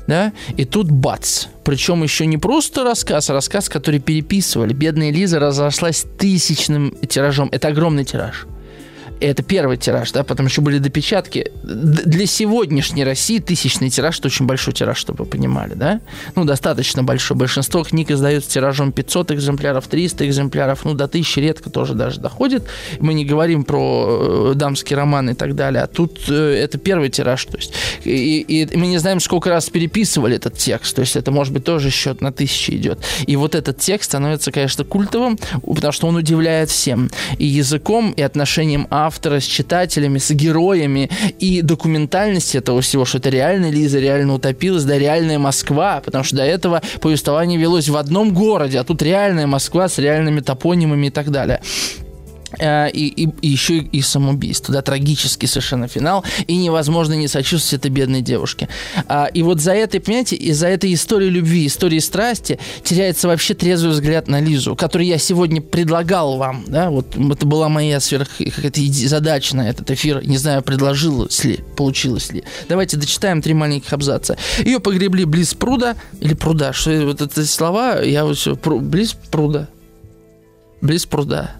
Да? И тут бац. Причем еще не просто рассказ, а рассказ, который переписывали. Бедная Лиза разошлась тысячным тиражом. Это огромный тираж это первый тираж, да, потом еще были допечатки. Для сегодняшней России тысячный тираж – это очень большой тираж, чтобы вы понимали, да? Ну, достаточно большой. Большинство книг издаются тиражом 500 экземпляров, 300 экземпляров, ну, до 1000 редко тоже даже доходит. Мы не говорим про э, дамский роман и так далее, а тут э, это первый тираж, то есть. И, и мы не знаем, сколько раз переписывали этот текст, то есть это, может быть, тоже счет на тысячи идет. И вот этот текст становится, конечно, культовым, потому что он удивляет всем. И языком, и отношением автора, автора, с читателями, с героями и документальность этого всего, что это реально Лиза реально утопилась, да, реальная Москва, потому что до этого повествование велось в одном городе, а тут реальная Москва с реальными топонимами и так далее. Э, и, и, и еще и самоубийство, да, трагический совершенно финал, и невозможно не сочувствовать этой бедной девушке. А, и вот за этой, понимаете, из-за этой истории любви, истории страсти теряется вообще трезвый взгляд на Лизу, который я сегодня предлагал вам, да, вот это была моя сверх задача на этот эфир, не знаю, предложилось ли, получилось ли. Давайте дочитаем три маленьких абзаца. Ее погребли близ пруда, или пруда, что вот эти слова, я вот все, близ пруда, близ пруда.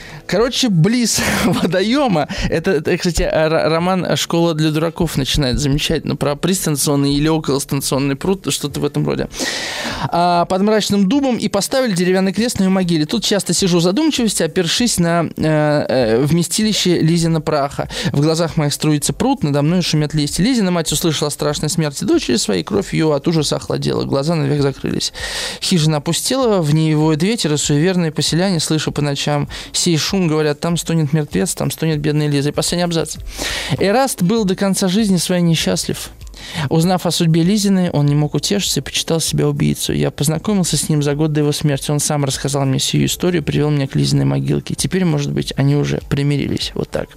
Короче, близ водоема, это, это, кстати, роман «Школа для дураков» начинает замечательно про пристанционный или околостанционный пруд, что-то в этом роде. А, под мрачным дубом и поставили деревянный крест на ее могиле. Тут часто сижу в задумчивости, опершись на э, э, вместилище Лизина праха. В глазах моих струится пруд, надо мной шумят листья. Лизина мать услышала о страшной смерти дочери своей, кровь ее от ужаса охладела, глаза навек закрылись. Хижина опустела, в ней воют ветер, и суеверные поселяне, слышу по ночам сей шум шум, говорят, там стонет мертвец, там стонет бедная Лиза. И последний абзац. Эраст был до конца жизни своей несчастлив. Узнав о судьбе Лизины, он не мог утешиться и почитал себя убийцу. Я познакомился с ним за год до его смерти. Он сам рассказал мне всю историю, привел меня к Лизиной могилке. Теперь, может быть, они уже примирились. Вот так.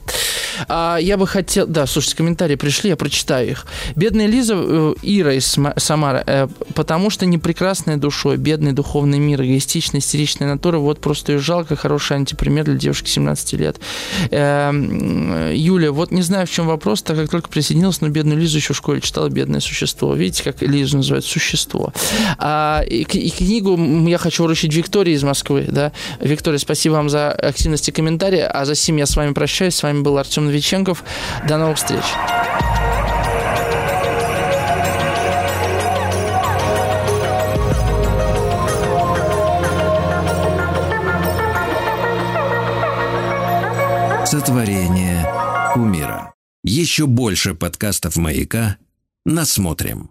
А, я бы хотел... Да, слушайте, комментарии пришли, я прочитаю их. Бедная Лиза, э, Ира из Самара, э, потому что не прекрасная душой, бедный духовный мир, эгоистичная, истеричная натура, вот просто ее жалко, хороший антипример для девушки 17 лет. Э, Юля, вот не знаю, в чем вопрос, так как только присоединилась, но бедную Лизу еще в школе читала «Бедное существо». Видите, как Лизу называют «Существо». А, и, и книгу я хочу вручить Виктории из Москвы. Да? Виктория, спасибо вам за активность и комментарии. А за сим я с вами прощаюсь. С вами был Артем Новиченков. До новых встреч. Сотворение умира. Еще больше подкастов «Маяка» насмотрим.